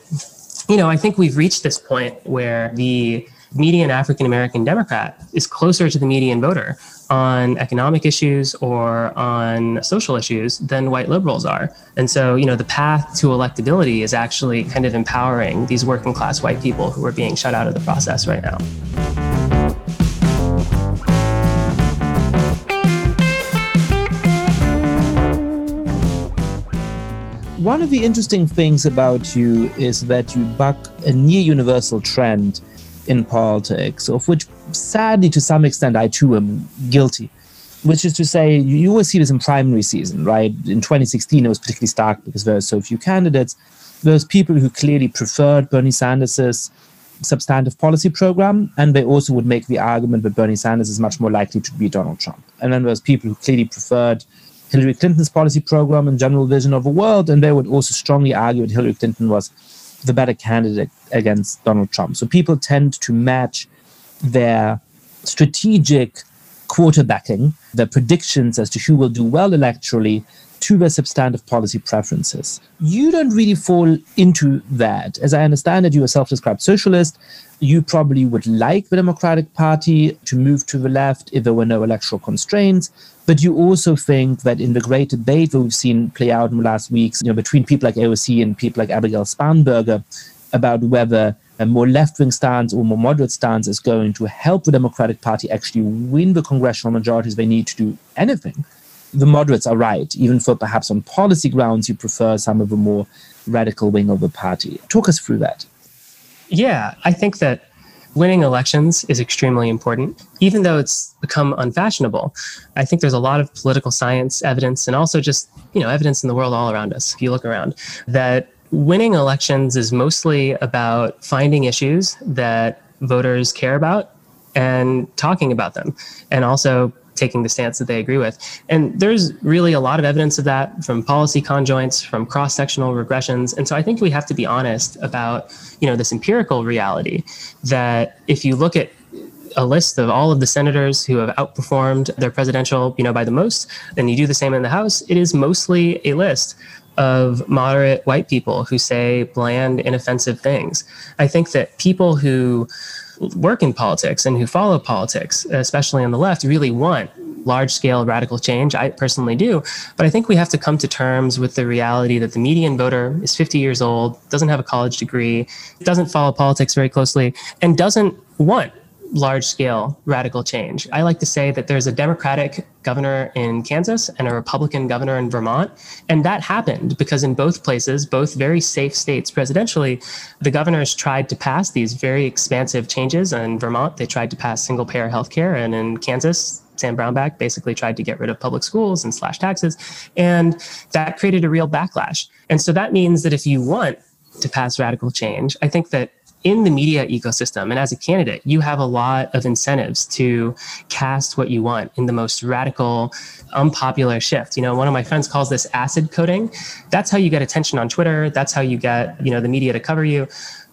you know, I think we've reached this point where the median African American Democrat is closer to the median voter on economic issues or on social issues than white liberals are. And so, you know, the path to electability is actually kind of empowering these working class white people who are being shut out of the process right now. One of the interesting things about you is that you buck a near universal trend in politics, of which sadly to some extent I too am guilty. Which is to say, you always see this in primary season, right? In 2016, it was particularly stark because there were so few candidates. There was people who clearly preferred Bernie Sanders's substantive policy program, and they also would make the argument that Bernie Sanders is much more likely to beat Donald Trump. And then there was people who clearly preferred Hillary Clinton's policy program and general vision of the world, and they would also strongly argue that Hillary Clinton was the better candidate against Donald Trump. So people tend to match their strategic quarterbacking, their predictions as to who will do well electorally, to their substantive policy preferences. You don't really fall into that. As I understand it, you're a self described socialist. You probably would like the Democratic Party to move to the left if there were no electoral constraints. But you also think that in the great debate that we've seen play out in the last weeks, you know, between people like AOC and people like Abigail Spanberger, about whether a more left-wing stance or more moderate stance is going to help the Democratic Party actually win the congressional majorities they need to do anything. The moderates are right, even for perhaps on policy grounds you prefer some of the more radical wing of the party. Talk us through that. Yeah, I think that winning elections is extremely important, even though it's become unfashionable. I think there's a lot of political science evidence and also just, you know, evidence in the world all around us, if you look around, that winning elections is mostly about finding issues that voters care about and talking about them and also taking the stance that they agree with. And there's really a lot of evidence of that from policy conjoints, from cross-sectional regressions. And so I think we have to be honest about, you know, this empirical reality that if you look at a list of all of the senators who have outperformed their presidential, you know, by the most, and you do the same in the House, it is mostly a list of moderate white people who say bland, inoffensive things. I think that people who work in politics and who follow politics, especially on the left, really want large scale radical change. I personally do. But I think we have to come to terms with the reality that the median voter is 50 years old, doesn't have a college degree, doesn't follow politics very closely, and doesn't want large scale radical change. I like to say that there's a Democratic governor in Kansas and a Republican governor in Vermont. And that happened because in both places, both very safe states presidentially, the governors tried to pass these very expansive changes. In Vermont, they tried to pass single payer health care. And in Kansas, Sam Brownback basically tried to get rid of public schools and slash taxes. And that created a real backlash. And so that means that if you want to pass radical change, I think that in the media ecosystem and as a candidate, you have a lot of incentives to cast what you want in the most radical, unpopular shift. You know, one of my friends calls this acid coding. That's how you get attention on Twitter. That's how you get, you know, the media to cover you.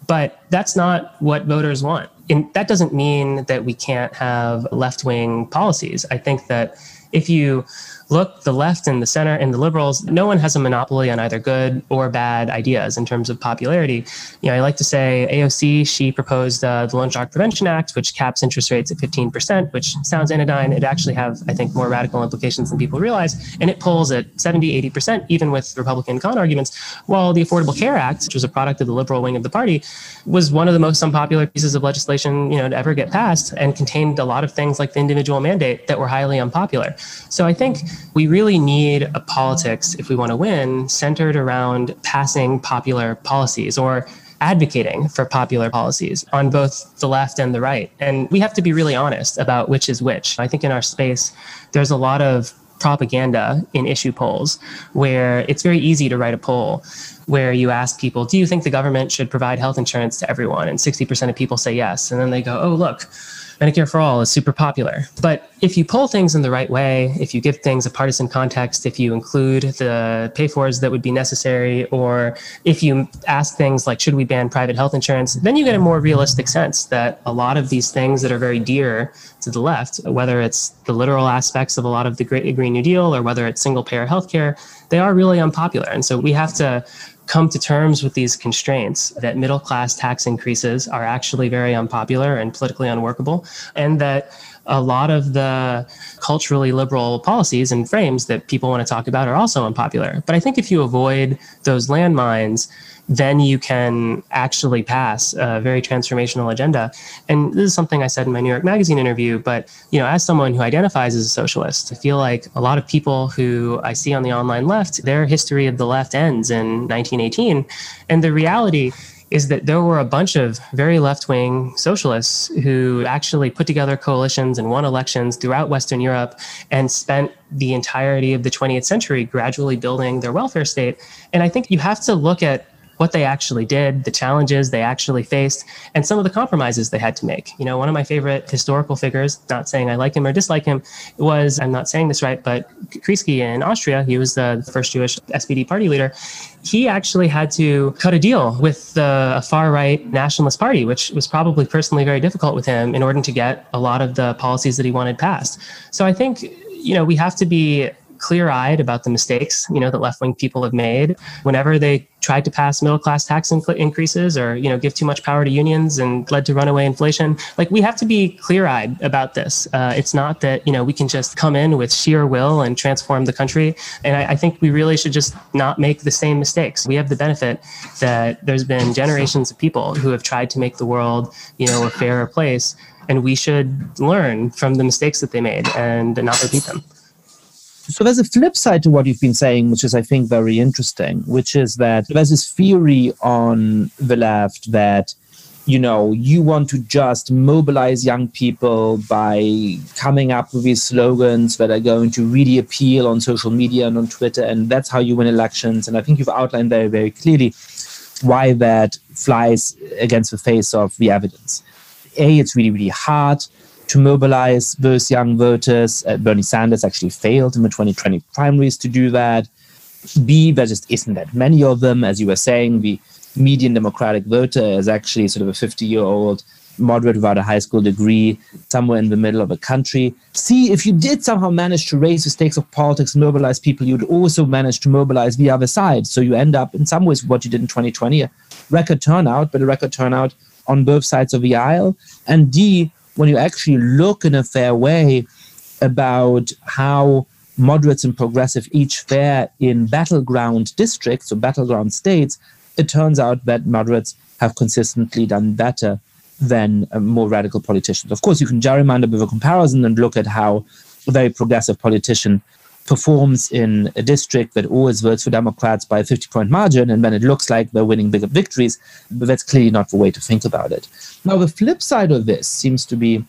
But that's not what voters want. And that doesn't mean that we can't have left wing policies. I think that if you look, the left and the center and the liberals, no one has a monopoly on either good or bad ideas in terms of popularity. You know, I like to say AOC, she proposed uh, the Loan Shark Prevention Act, which caps interest rates at 15%, which sounds anodyne. It actually have, I think, more radical implications than people realize. And it pulls at 70, 80%, even with Republican con arguments. While the Affordable Care Act, which was a product of the liberal wing of the party, was one of the most unpopular pieces of legislation, you know, to ever get passed and contained a lot of things like the individual mandate that were highly unpopular. So I think we really need a politics, if we want to win, centered around passing popular policies or advocating for popular policies on both the left and the right. And we have to be really honest about which is which. I think in our space, there's a lot of propaganda in issue polls where it's very easy to write a poll where you ask people, do you think the government should provide health insurance to everyone? And 60% of people say yes. And then they go, oh, look, Medicare for All is super popular. But if you pull things in the right way, if you give things a partisan context, if you include the pay fors that would be necessary, or if you ask things like, should we ban private health insurance, then you get a more realistic sense that a lot of these things that are very dear to the left, whether it's the literal aspects of a lot of the Great Green New Deal or whether it's single payer healthcare, they are really unpopular. And so we have to come to terms with these constraints that middle class tax increases are actually very unpopular and politically unworkable, and that a lot of the culturally liberal policies and frames that people want to talk about are also unpopular. But I think if you avoid those landmines, then you can actually pass a very transformational agenda. And this is something I said in my New York Magazine interview. But you know, as someone who identifies as a socialist, I feel like a lot of people who I see on the online left, their history of the left ends in 1918, and the reality is that there were a bunch of very left wing socialists who actually put together coalitions and won elections throughout Western Europe and spent the entirety of the 20th century gradually building their welfare state. And I think you have to look at what they actually did, the challenges they actually faced, and some of the compromises they had to make. You know, one of my favorite historical figures, not saying I like him or dislike him, was, I'm not saying this right, but Kreisky in Austria, he was the first Jewish SPD party leader. He actually had to cut a deal with the far right nationalist party, which was probably personally very difficult with him in order to get a lot of the policies that he wanted passed. So I think, you know, we have to be clear-eyed about the mistakes you know that left-wing people have made whenever they tried to pass middle-class tax increases or you know give too much power to unions and led to runaway inflation. Like we have to be clear-eyed about this. Uh, it's not that you know we can just come in with sheer will and transform the country. And I, I think we really should just not make the same mistakes. We have the benefit that there's been generations of people who have tried to make the world you know a fairer place. And we should learn from the mistakes that they made and not repeat them so there's a flip side to what you've been saying, which is, I think, very interesting, which is that there's this theory on the left that, you know, you want to just mobilize young people by coming up with these slogans that are going to really appeal on social media and on Twitter, and that's how you win elections. And I think you've outlined very, very clearly why that flies against the face of the evidence. A, it's really, really hard to mobilize those young voters. Uh, Bernie Sanders actually failed in the 2020 primaries to do that. B, there just isn't that many of them. As you were saying, the median Democratic voter is actually sort of a 50 year old moderate without a high school degree, somewhere in the middle of the country. See, if you did somehow manage to raise the stakes of politics, mobilize people, you'd also manage to mobilize the other side. So you end up, in some ways, what you did in 2020, a record turnout, but a record turnout on both sides of the aisle. And D, when you actually look in a fair way about how moderates and progressive each fare in battleground districts or battleground states, it turns out that moderates have consistently done better than uh, more radical politicians. Of course, you can gerrymander with a comparison and look at how a very progressive politician performs in a district that always votes for Democrats by a 50 point margin, and then it looks like they're winning bigger victories, but that's clearly not the way to think about it. Now, the flip side of this seems to be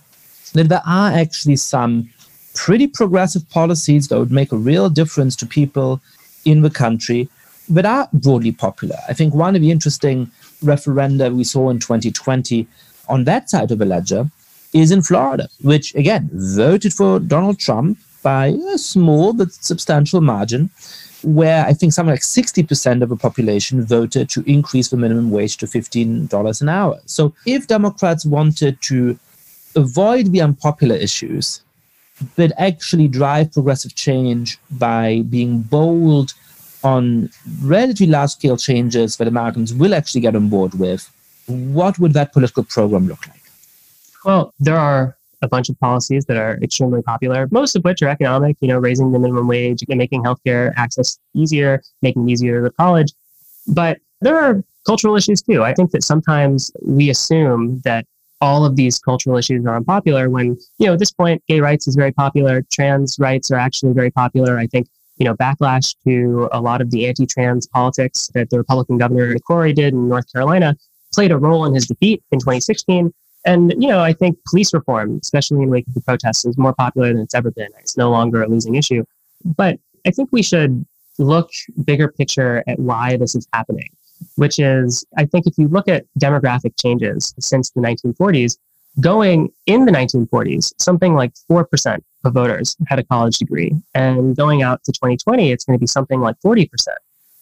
that there are actually some pretty progressive policies that would make a real difference to people in the country that are broadly popular. I think one of the interesting referenda we saw in 2020 on that side of the ledger is in Florida, which again voted for Donald Trump by a small but substantial margin, where I think something like 60% of the population voted to increase the minimum wage to $15 an hour. So if Democrats wanted to avoid the unpopular issues, but actually drive progressive change by being bold on relatively large scale changes that Americans will actually get on board with, what would that political program look like? Well, there are a bunch of policies that are extremely popular, most of which are economic, you know, raising the minimum wage, and making healthcare access easier, making it easier to go to college. But there are cultural issues too. I think that sometimes we assume that all of these cultural issues are unpopular when, you know, at this point, gay rights is very popular, trans rights are actually very popular. I think, you know, backlash to a lot of the anti trans politics that the Republican governor McCrory did in North Carolina played a role in his defeat in 2016. And, you know, I think police reform, especially in wake of the protests, is more popular than it's ever been. It's no longer a losing issue. But I think we should look bigger picture at why this is happening, which is, I think if you look at demographic changes since the 1940s, going in the 1940s, something like 4% of voters had a college degree. And going out to 2020, it's going to be something like 40%.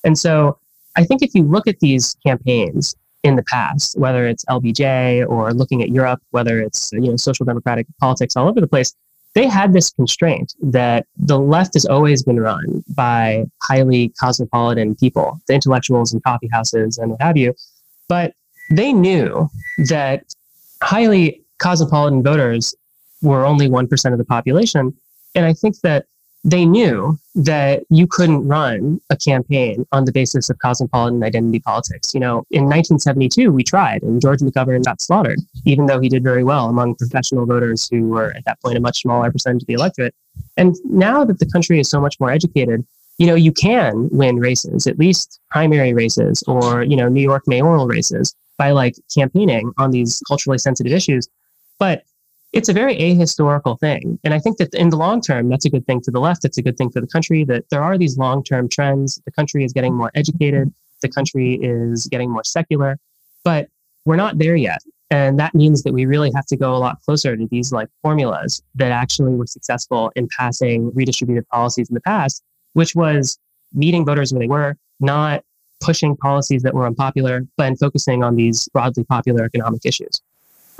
And so I think if you look at these campaigns in the past, whether it's LBJ or looking at Europe, whether it's you know social democratic politics all over the place, they had this constraint that the left has always been run by highly cosmopolitan people, the intellectuals and coffee houses and what have you. But they knew that highly cosmopolitan voters were only 1% of the population. And I think that they knew that you couldn't run a campaign on the basis of cosmopolitan identity politics. You know, in 1972, we tried, and George McGovern got slaughtered, even though he did very well among professional voters who were at that point a much smaller percentage of the electorate. And now that the country is so much more educated, you know, you can win races, at least primary races or, you know, New York mayoral races by like campaigning on these culturally sensitive issues. But it's a very ahistorical thing. And I think that in the long term, that's a good thing for the left. It's a good thing for the country that there are these long term trends. The country is getting more educated, the country is getting more secular, but we're not there yet. And that means that we really have to go a lot closer to these like formulas that actually were successful in passing redistributive policies in the past, which was meeting voters where they were, not pushing policies that were unpopular, but focusing on these broadly popular economic issues.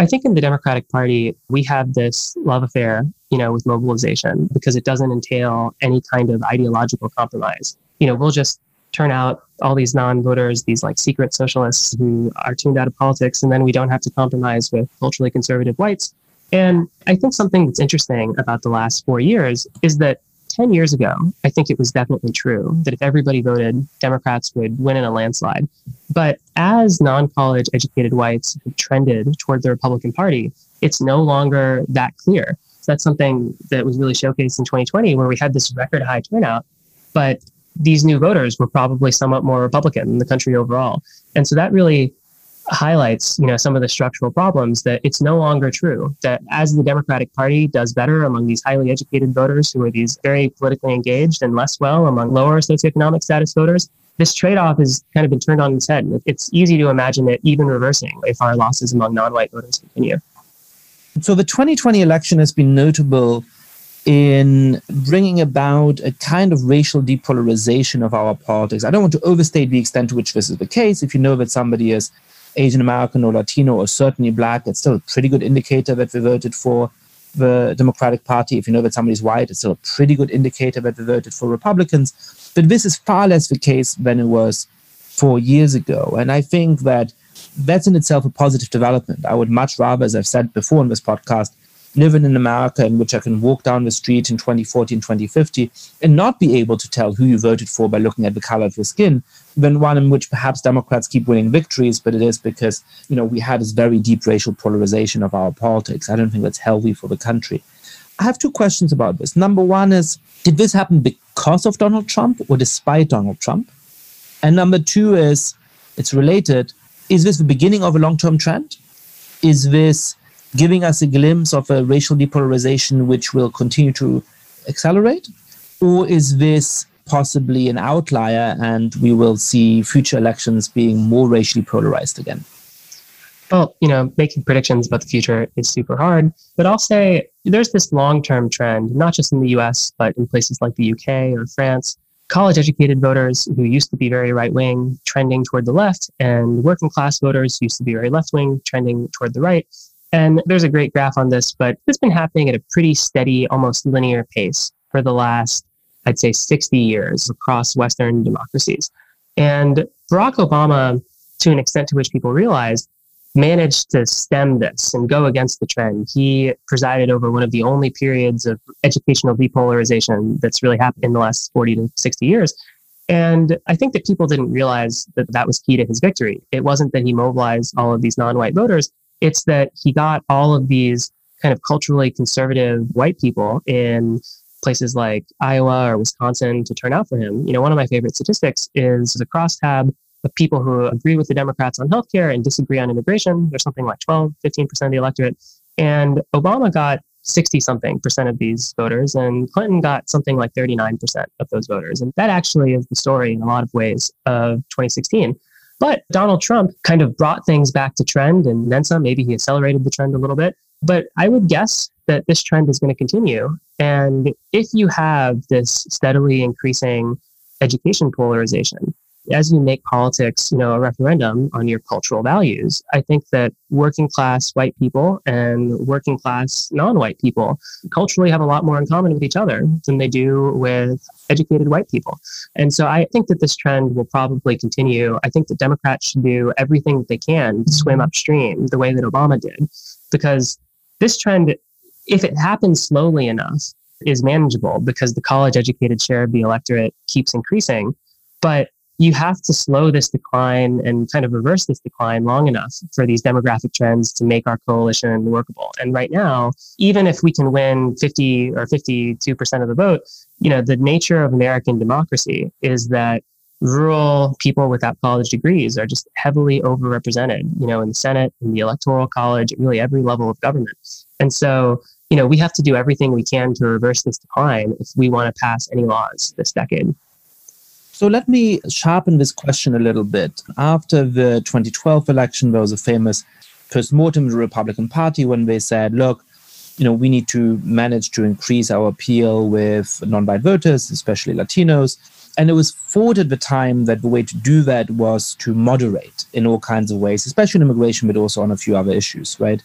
I think in the Democratic Party, we have this love affair, you know, with mobilization because it doesn't entail any kind of ideological compromise. You know, we'll just turn out all these non-voters, these like secret socialists who are tuned out of politics, and then we don't have to compromise with culturally conservative whites. And I think something that's interesting about the last four years is that 10 years ago, I think it was definitely true that if everybody voted, Democrats would win in a landslide. But as non college educated whites have trended toward the Republican Party, it's no longer that clear. So that's something that was really showcased in 2020, where we had this record high turnout. But these new voters were probably somewhat more Republican in the country overall. And so that really highlights you know some of the structural problems that it's no longer true that as the democratic party does better among these highly educated voters who are these very politically engaged and less well among lower socioeconomic status voters this trade-off has kind of been turned on its head it's easy to imagine it even reversing if our losses among non-white voters continue so the 2020 election has been notable in bringing about a kind of racial depolarization of our politics. I don't want to overstate the extent to which this is the case. If you know that somebody is Asian American or Latino or certainly black, it's still a pretty good indicator that we voted for the Democratic Party. If you know that somebody's white, it's still a pretty good indicator that we voted for Republicans. But this is far less the case than it was four years ago. And I think that that's in itself a positive development. I would much rather, as I've said before in this podcast, live in an America in which I can walk down the street in 2040 and 2050 and not be able to tell who you voted for by looking at the color of your skin, than one in which perhaps Democrats keep winning victories, but it is because, you know, we had this very deep racial polarization of our politics. I don't think that's healthy for the country. I have two questions about this. Number one is, did this happen because of Donald Trump or despite Donald Trump? And number two is, it's related, is this the beginning of a long-term trend? Is this giving us a glimpse of a racial depolarization which will continue to accelerate? Or is this possibly an outlier and we will see future elections being more racially polarized again? Well, you know, making predictions about the future is super hard, but I'll say there's this long term trend, not just in the US, but in places like the UK or France. College educated voters who used to be very right wing trending toward the left, and working class voters used to be very left wing trending toward the right. And there's a great graph on this, but it's been happening at a pretty steady, almost linear pace for the last, I'd say, 60 years across Western democracies. And Barack Obama, to an extent to which people realize, managed to stem this and go against the trend. He presided over one of the only periods of educational depolarization that's really happened in the last 40 to 60 years. And I think that people didn't realize that that was key to his victory. It wasn't that he mobilized all of these non white voters, it's that he got all of these kind of culturally conservative white people in places like Iowa or Wisconsin to turn out for him. You know, one of my favorite statistics is the crosstab of people who agree with the Democrats on healthcare and disagree on immigration. There's something like 12, 15% of the electorate. And Obama got 60 something percent of these voters, and Clinton got something like 39% of those voters. And that actually is the story in a lot of ways of 2016. But Donald Trump kind of brought things back to trend and then some. Maybe he accelerated the trend a little bit. But I would guess that this trend is going to continue. And if you have this steadily increasing education polarization, as you make politics, you know, a referendum on your cultural values, I think that working class white people and working class non-white people culturally have a lot more in common with each other than they do with educated white people. And so I think that this trend will probably continue. I think that Democrats should do everything that they can to swim mm-hmm. upstream the way that Obama did, because this trend, if it happens slowly enough, is manageable because the college educated share of the electorate keeps increasing. But you have to slow this decline and kind of reverse this decline long enough for these demographic trends to make our coalition workable. And right now, even if we can win 50 or 52% of the vote, you know, the nature of American democracy is that rural people without college degrees are just heavily overrepresented, you know, in the Senate, in the electoral college, really every level of government. And so, you know, we have to do everything we can to reverse this decline if we want to pass any laws this decade. So let me sharpen this question a little bit. After the 2012 election, there was a famous post-mortem of the Republican Party when they said, look, you know, we need to manage to increase our appeal with non-white voters, especially Latinos. And it was thought at the time that the way to do that was to moderate in all kinds of ways, especially in immigration, but also on a few other issues, right?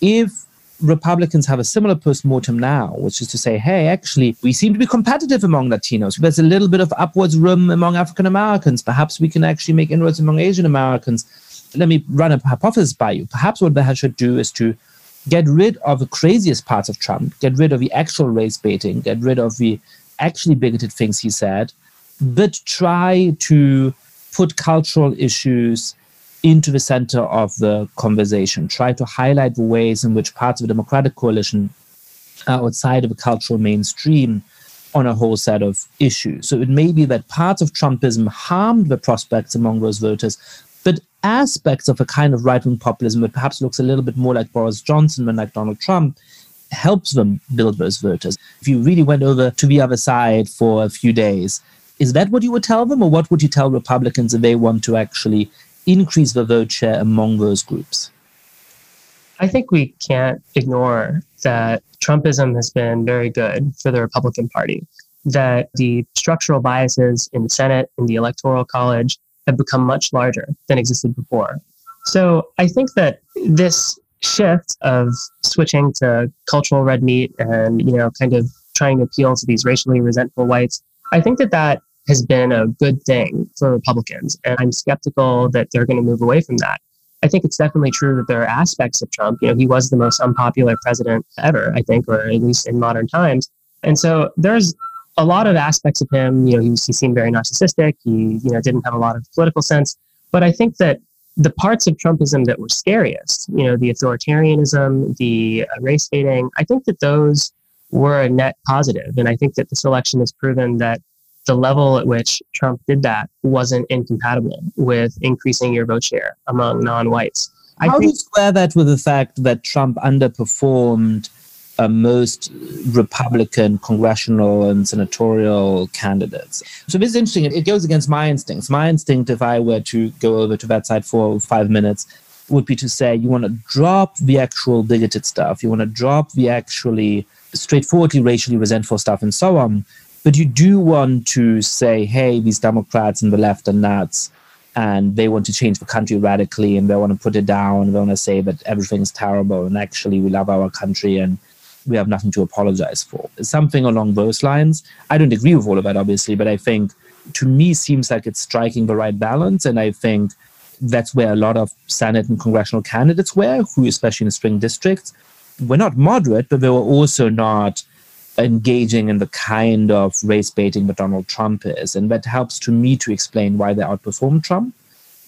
If Republicans have a similar postmortem now, which is to say, hey, actually, we seem to be competitive among Latinos. There's a little bit of upwards room among African Americans. Perhaps we can actually make inroads among Asian Americans. Let me run a hypothesis by you. Perhaps what they should do is to get rid of the craziest parts of Trump, get rid of the actual race baiting, get rid of the actually bigoted things he said, but try to put cultural issues into the center of the conversation, try to highlight the ways in which parts of the Democratic coalition are outside of the cultural mainstream on a whole set of issues. So it may be that parts of Trumpism harmed the prospects among those voters, but aspects of a kind of right wing populism that perhaps looks a little bit more like Boris Johnson than like Donald Trump helps them build those voters. If you really went over to the other side for a few days, is that what you would tell them, or what would you tell Republicans if they want to actually increase the vote share among those groups? I think we can't ignore that Trumpism has been very good for the Republican Party, that the structural biases in the Senate, in the Electoral College, have become much larger than existed before. So I think that this shift of switching to cultural red meat and, you know, kind of trying to appeal to these racially resentful whites, I think that that has been a good thing for Republicans. And I'm skeptical that they're going to move away from that. I think it's definitely true that there are aspects of Trump. You know, he was the most unpopular president ever, I think, or at least in modern times. And so there's a lot of aspects of him. You know, he, he seemed very narcissistic. He, you know, didn't have a lot of political sense. But I think that the parts of Trumpism that were scariest, you know, the authoritarianism, the race baiting, I think that those were a net positive. And I think that this election has proven that the level at which Trump did that wasn't incompatible with increasing your vote share among non-whites. I How think, do you square that with the fact that Trump underperformed uh, most Republican congressional and senatorial candidates? So this is interesting. It goes against my instincts. My instinct, if I were to go over to that side for five minutes, would be to say you want to drop the actual bigoted stuff. You want to drop the actually straightforwardly racially resentful stuff and so on but you do want to say, hey, these Democrats and the left are nuts and they want to change the country radically and they want to put it down. They want to say that everything's terrible and actually we love our country and we have nothing to apologize for. Something along those lines. I don't agree with all of that, obviously, but I think to me seems like it's striking the right balance. And I think that's where a lot of Senate and congressional candidates were, who, especially in the swing districts, were not moderate, but they were also not engaging in the kind of race baiting that Donald Trump is. And that helps to me to explain why they outperform Trump.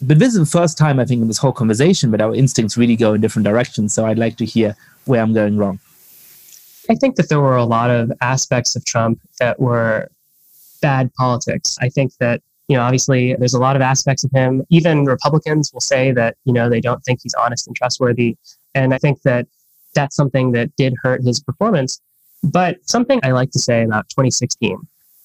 But this is the first time I think in this whole conversation that our instincts really go in different directions. So I'd like to hear where I'm going wrong. I think that there were a lot of aspects of Trump that were bad politics. I think that, you know, obviously there's a lot of aspects of him. Even Republicans will say that, you know, they don't think he's honest and trustworthy. And I think that that's something that did hurt his performance. But something I like to say about 2016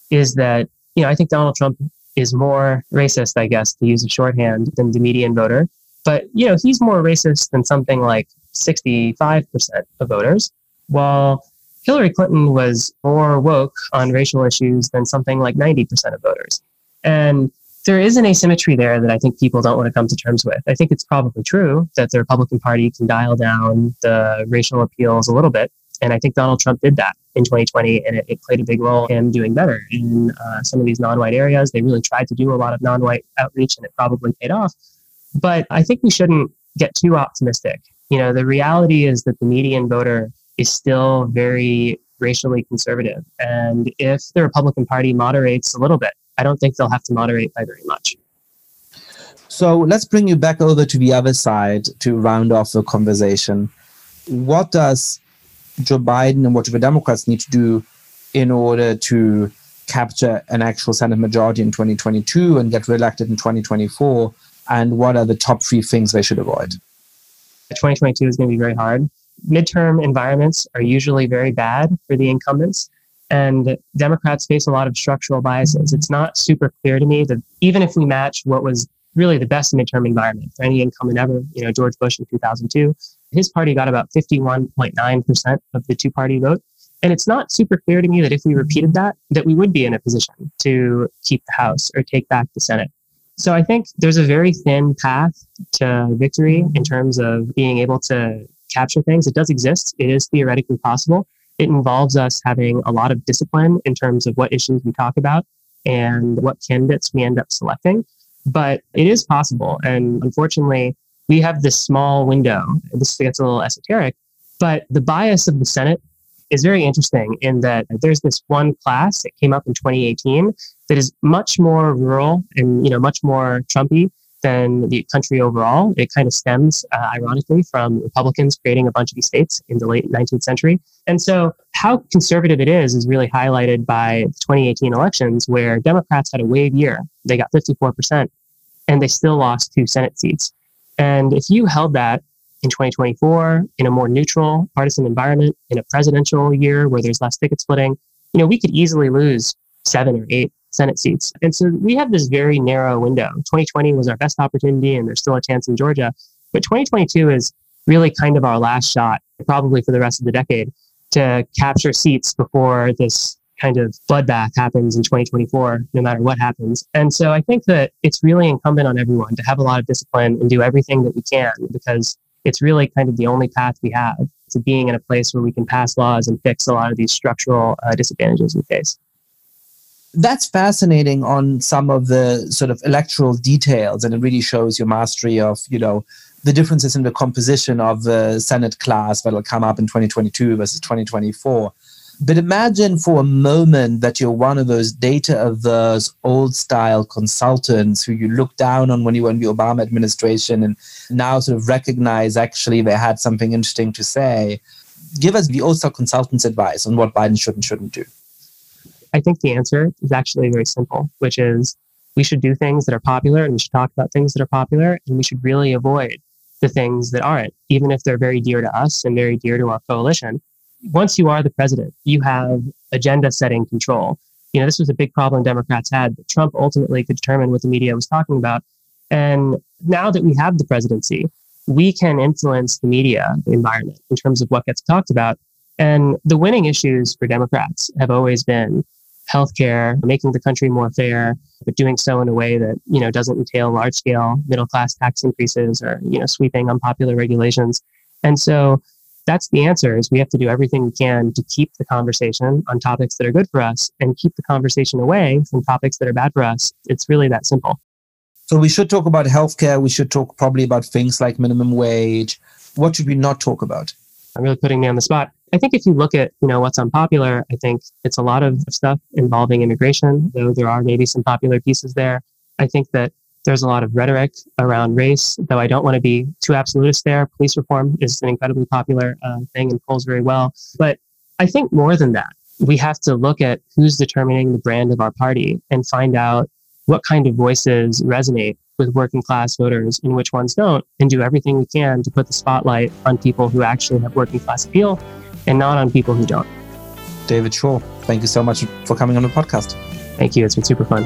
is that, you know, I think Donald Trump is more racist, I guess, to use a shorthand, than the median voter. But, you know, he's more racist than something like 65% of voters, while Hillary Clinton was more woke on racial issues than something like 90% of voters. And there is an asymmetry there that I think people don't want to come to terms with. I think it's probably true that the Republican Party can dial down the racial appeals a little bit, and I think Donald Trump did that in 2020, and it, it played a big role in doing better in uh, some of these non white areas. They really tried to do a lot of non white outreach, and it probably paid off. But I think we shouldn't get too optimistic. You know, the reality is that the median voter is still very racially conservative. And if the Republican Party moderates a little bit, I don't think they'll have to moderate by very much. So let's bring you back over to the other side to round off the conversation. What does Joe Biden and what do the Democrats need to do in order to capture an actual Senate majority in 2022 and get reelected in 2024? And what are the top three things they should avoid? 2022 is going to be very hard. Midterm environments are usually very bad for the incumbents. And Democrats face a lot of structural biases. It's not super clear to me that even if we match what was really the best midterm environment for any incumbent ever, you know, George Bush in 2002, his party got about 51.9% of the two party vote. And it's not super clear to me that if we repeated that, that we would be in a position to keep the House or take back the Senate. So I think there's a very thin path to victory in terms of being able to capture things. It does exist. It is theoretically possible. It involves us having a lot of discipline in terms of what issues we talk about and what candidates we end up selecting. But it is possible. And unfortunately, we have this small window. This gets a little esoteric, but the bias of the Senate is very interesting in that there's this one class that came up in 2018 that is much more rural and you know much more Trumpy than the country overall. It kind of stems, uh, ironically, from Republicans creating a bunch of these states in the late 19th century. And so, how conservative it is is really highlighted by the 2018 elections, where Democrats had a wave year. They got 54%, and they still lost two Senate seats. And if you held that in 2024 in a more neutral partisan environment, in a presidential year where there's less ticket splitting, you know, we could easily lose seven or eight Senate seats. And so we have this very narrow window. 2020 was our best opportunity, and there's still a chance in Georgia. But 2022 is really kind of our last shot, probably for the rest of the decade, to capture seats before this kind of bloodbath happens in 2024, no matter what happens. And so I think that it's really incumbent on everyone to have a lot of discipline and do everything that we can because it's really kind of the only path we have to being in a place where we can pass laws and fix a lot of these structural uh, disadvantages we face. That's fascinating on some of the sort of electoral details, and it really shows your mastery of, you know, the differences in the composition of the Senate class that'll come up in 2022 versus 2024. But imagine for a moment that you're one of those data averse, old style consultants who you look down on when you were in the Obama administration and now sort of recognize actually they had something interesting to say. Give us the old style consultants' advice on what Biden should and shouldn't do. I think the answer is actually very simple, which is we should do things that are popular and we should talk about things that are popular and we should really avoid the things that aren't, even if they're very dear to us and very dear to our coalition. Once you are the president, you have agenda setting control. You know, this was a big problem Democrats had, Trump ultimately could determine what the media was talking about. And now that we have the presidency, we can influence the media environment in terms of what gets talked about. And the winning issues for Democrats have always been healthcare, making the country more fair, but doing so in a way that you know doesn't entail large scale middle class tax increases or you know sweeping unpopular regulations. And so that's the answer is we have to do everything we can to keep the conversation on topics that are good for us and keep the conversation away from topics that are bad for us. It's really that simple. So we should talk about healthcare. We should talk probably about things like minimum wage. What should we not talk about? I'm really putting me on the spot. I think if you look at, you know, what's unpopular, I think it's a lot of stuff involving immigration, though there are maybe some popular pieces there. I think that there's a lot of rhetoric around race, though I don't want to be too absolutist there. Police reform is an incredibly popular uh, thing and polls very well. But I think more than that, we have to look at who's determining the brand of our party and find out what kind of voices resonate with working class voters and which ones don't, and do everything we can to put the spotlight on people who actually have working class appeal and not on people who don't. David Shor, thank you so much for coming on the podcast. Thank you. It's been super fun.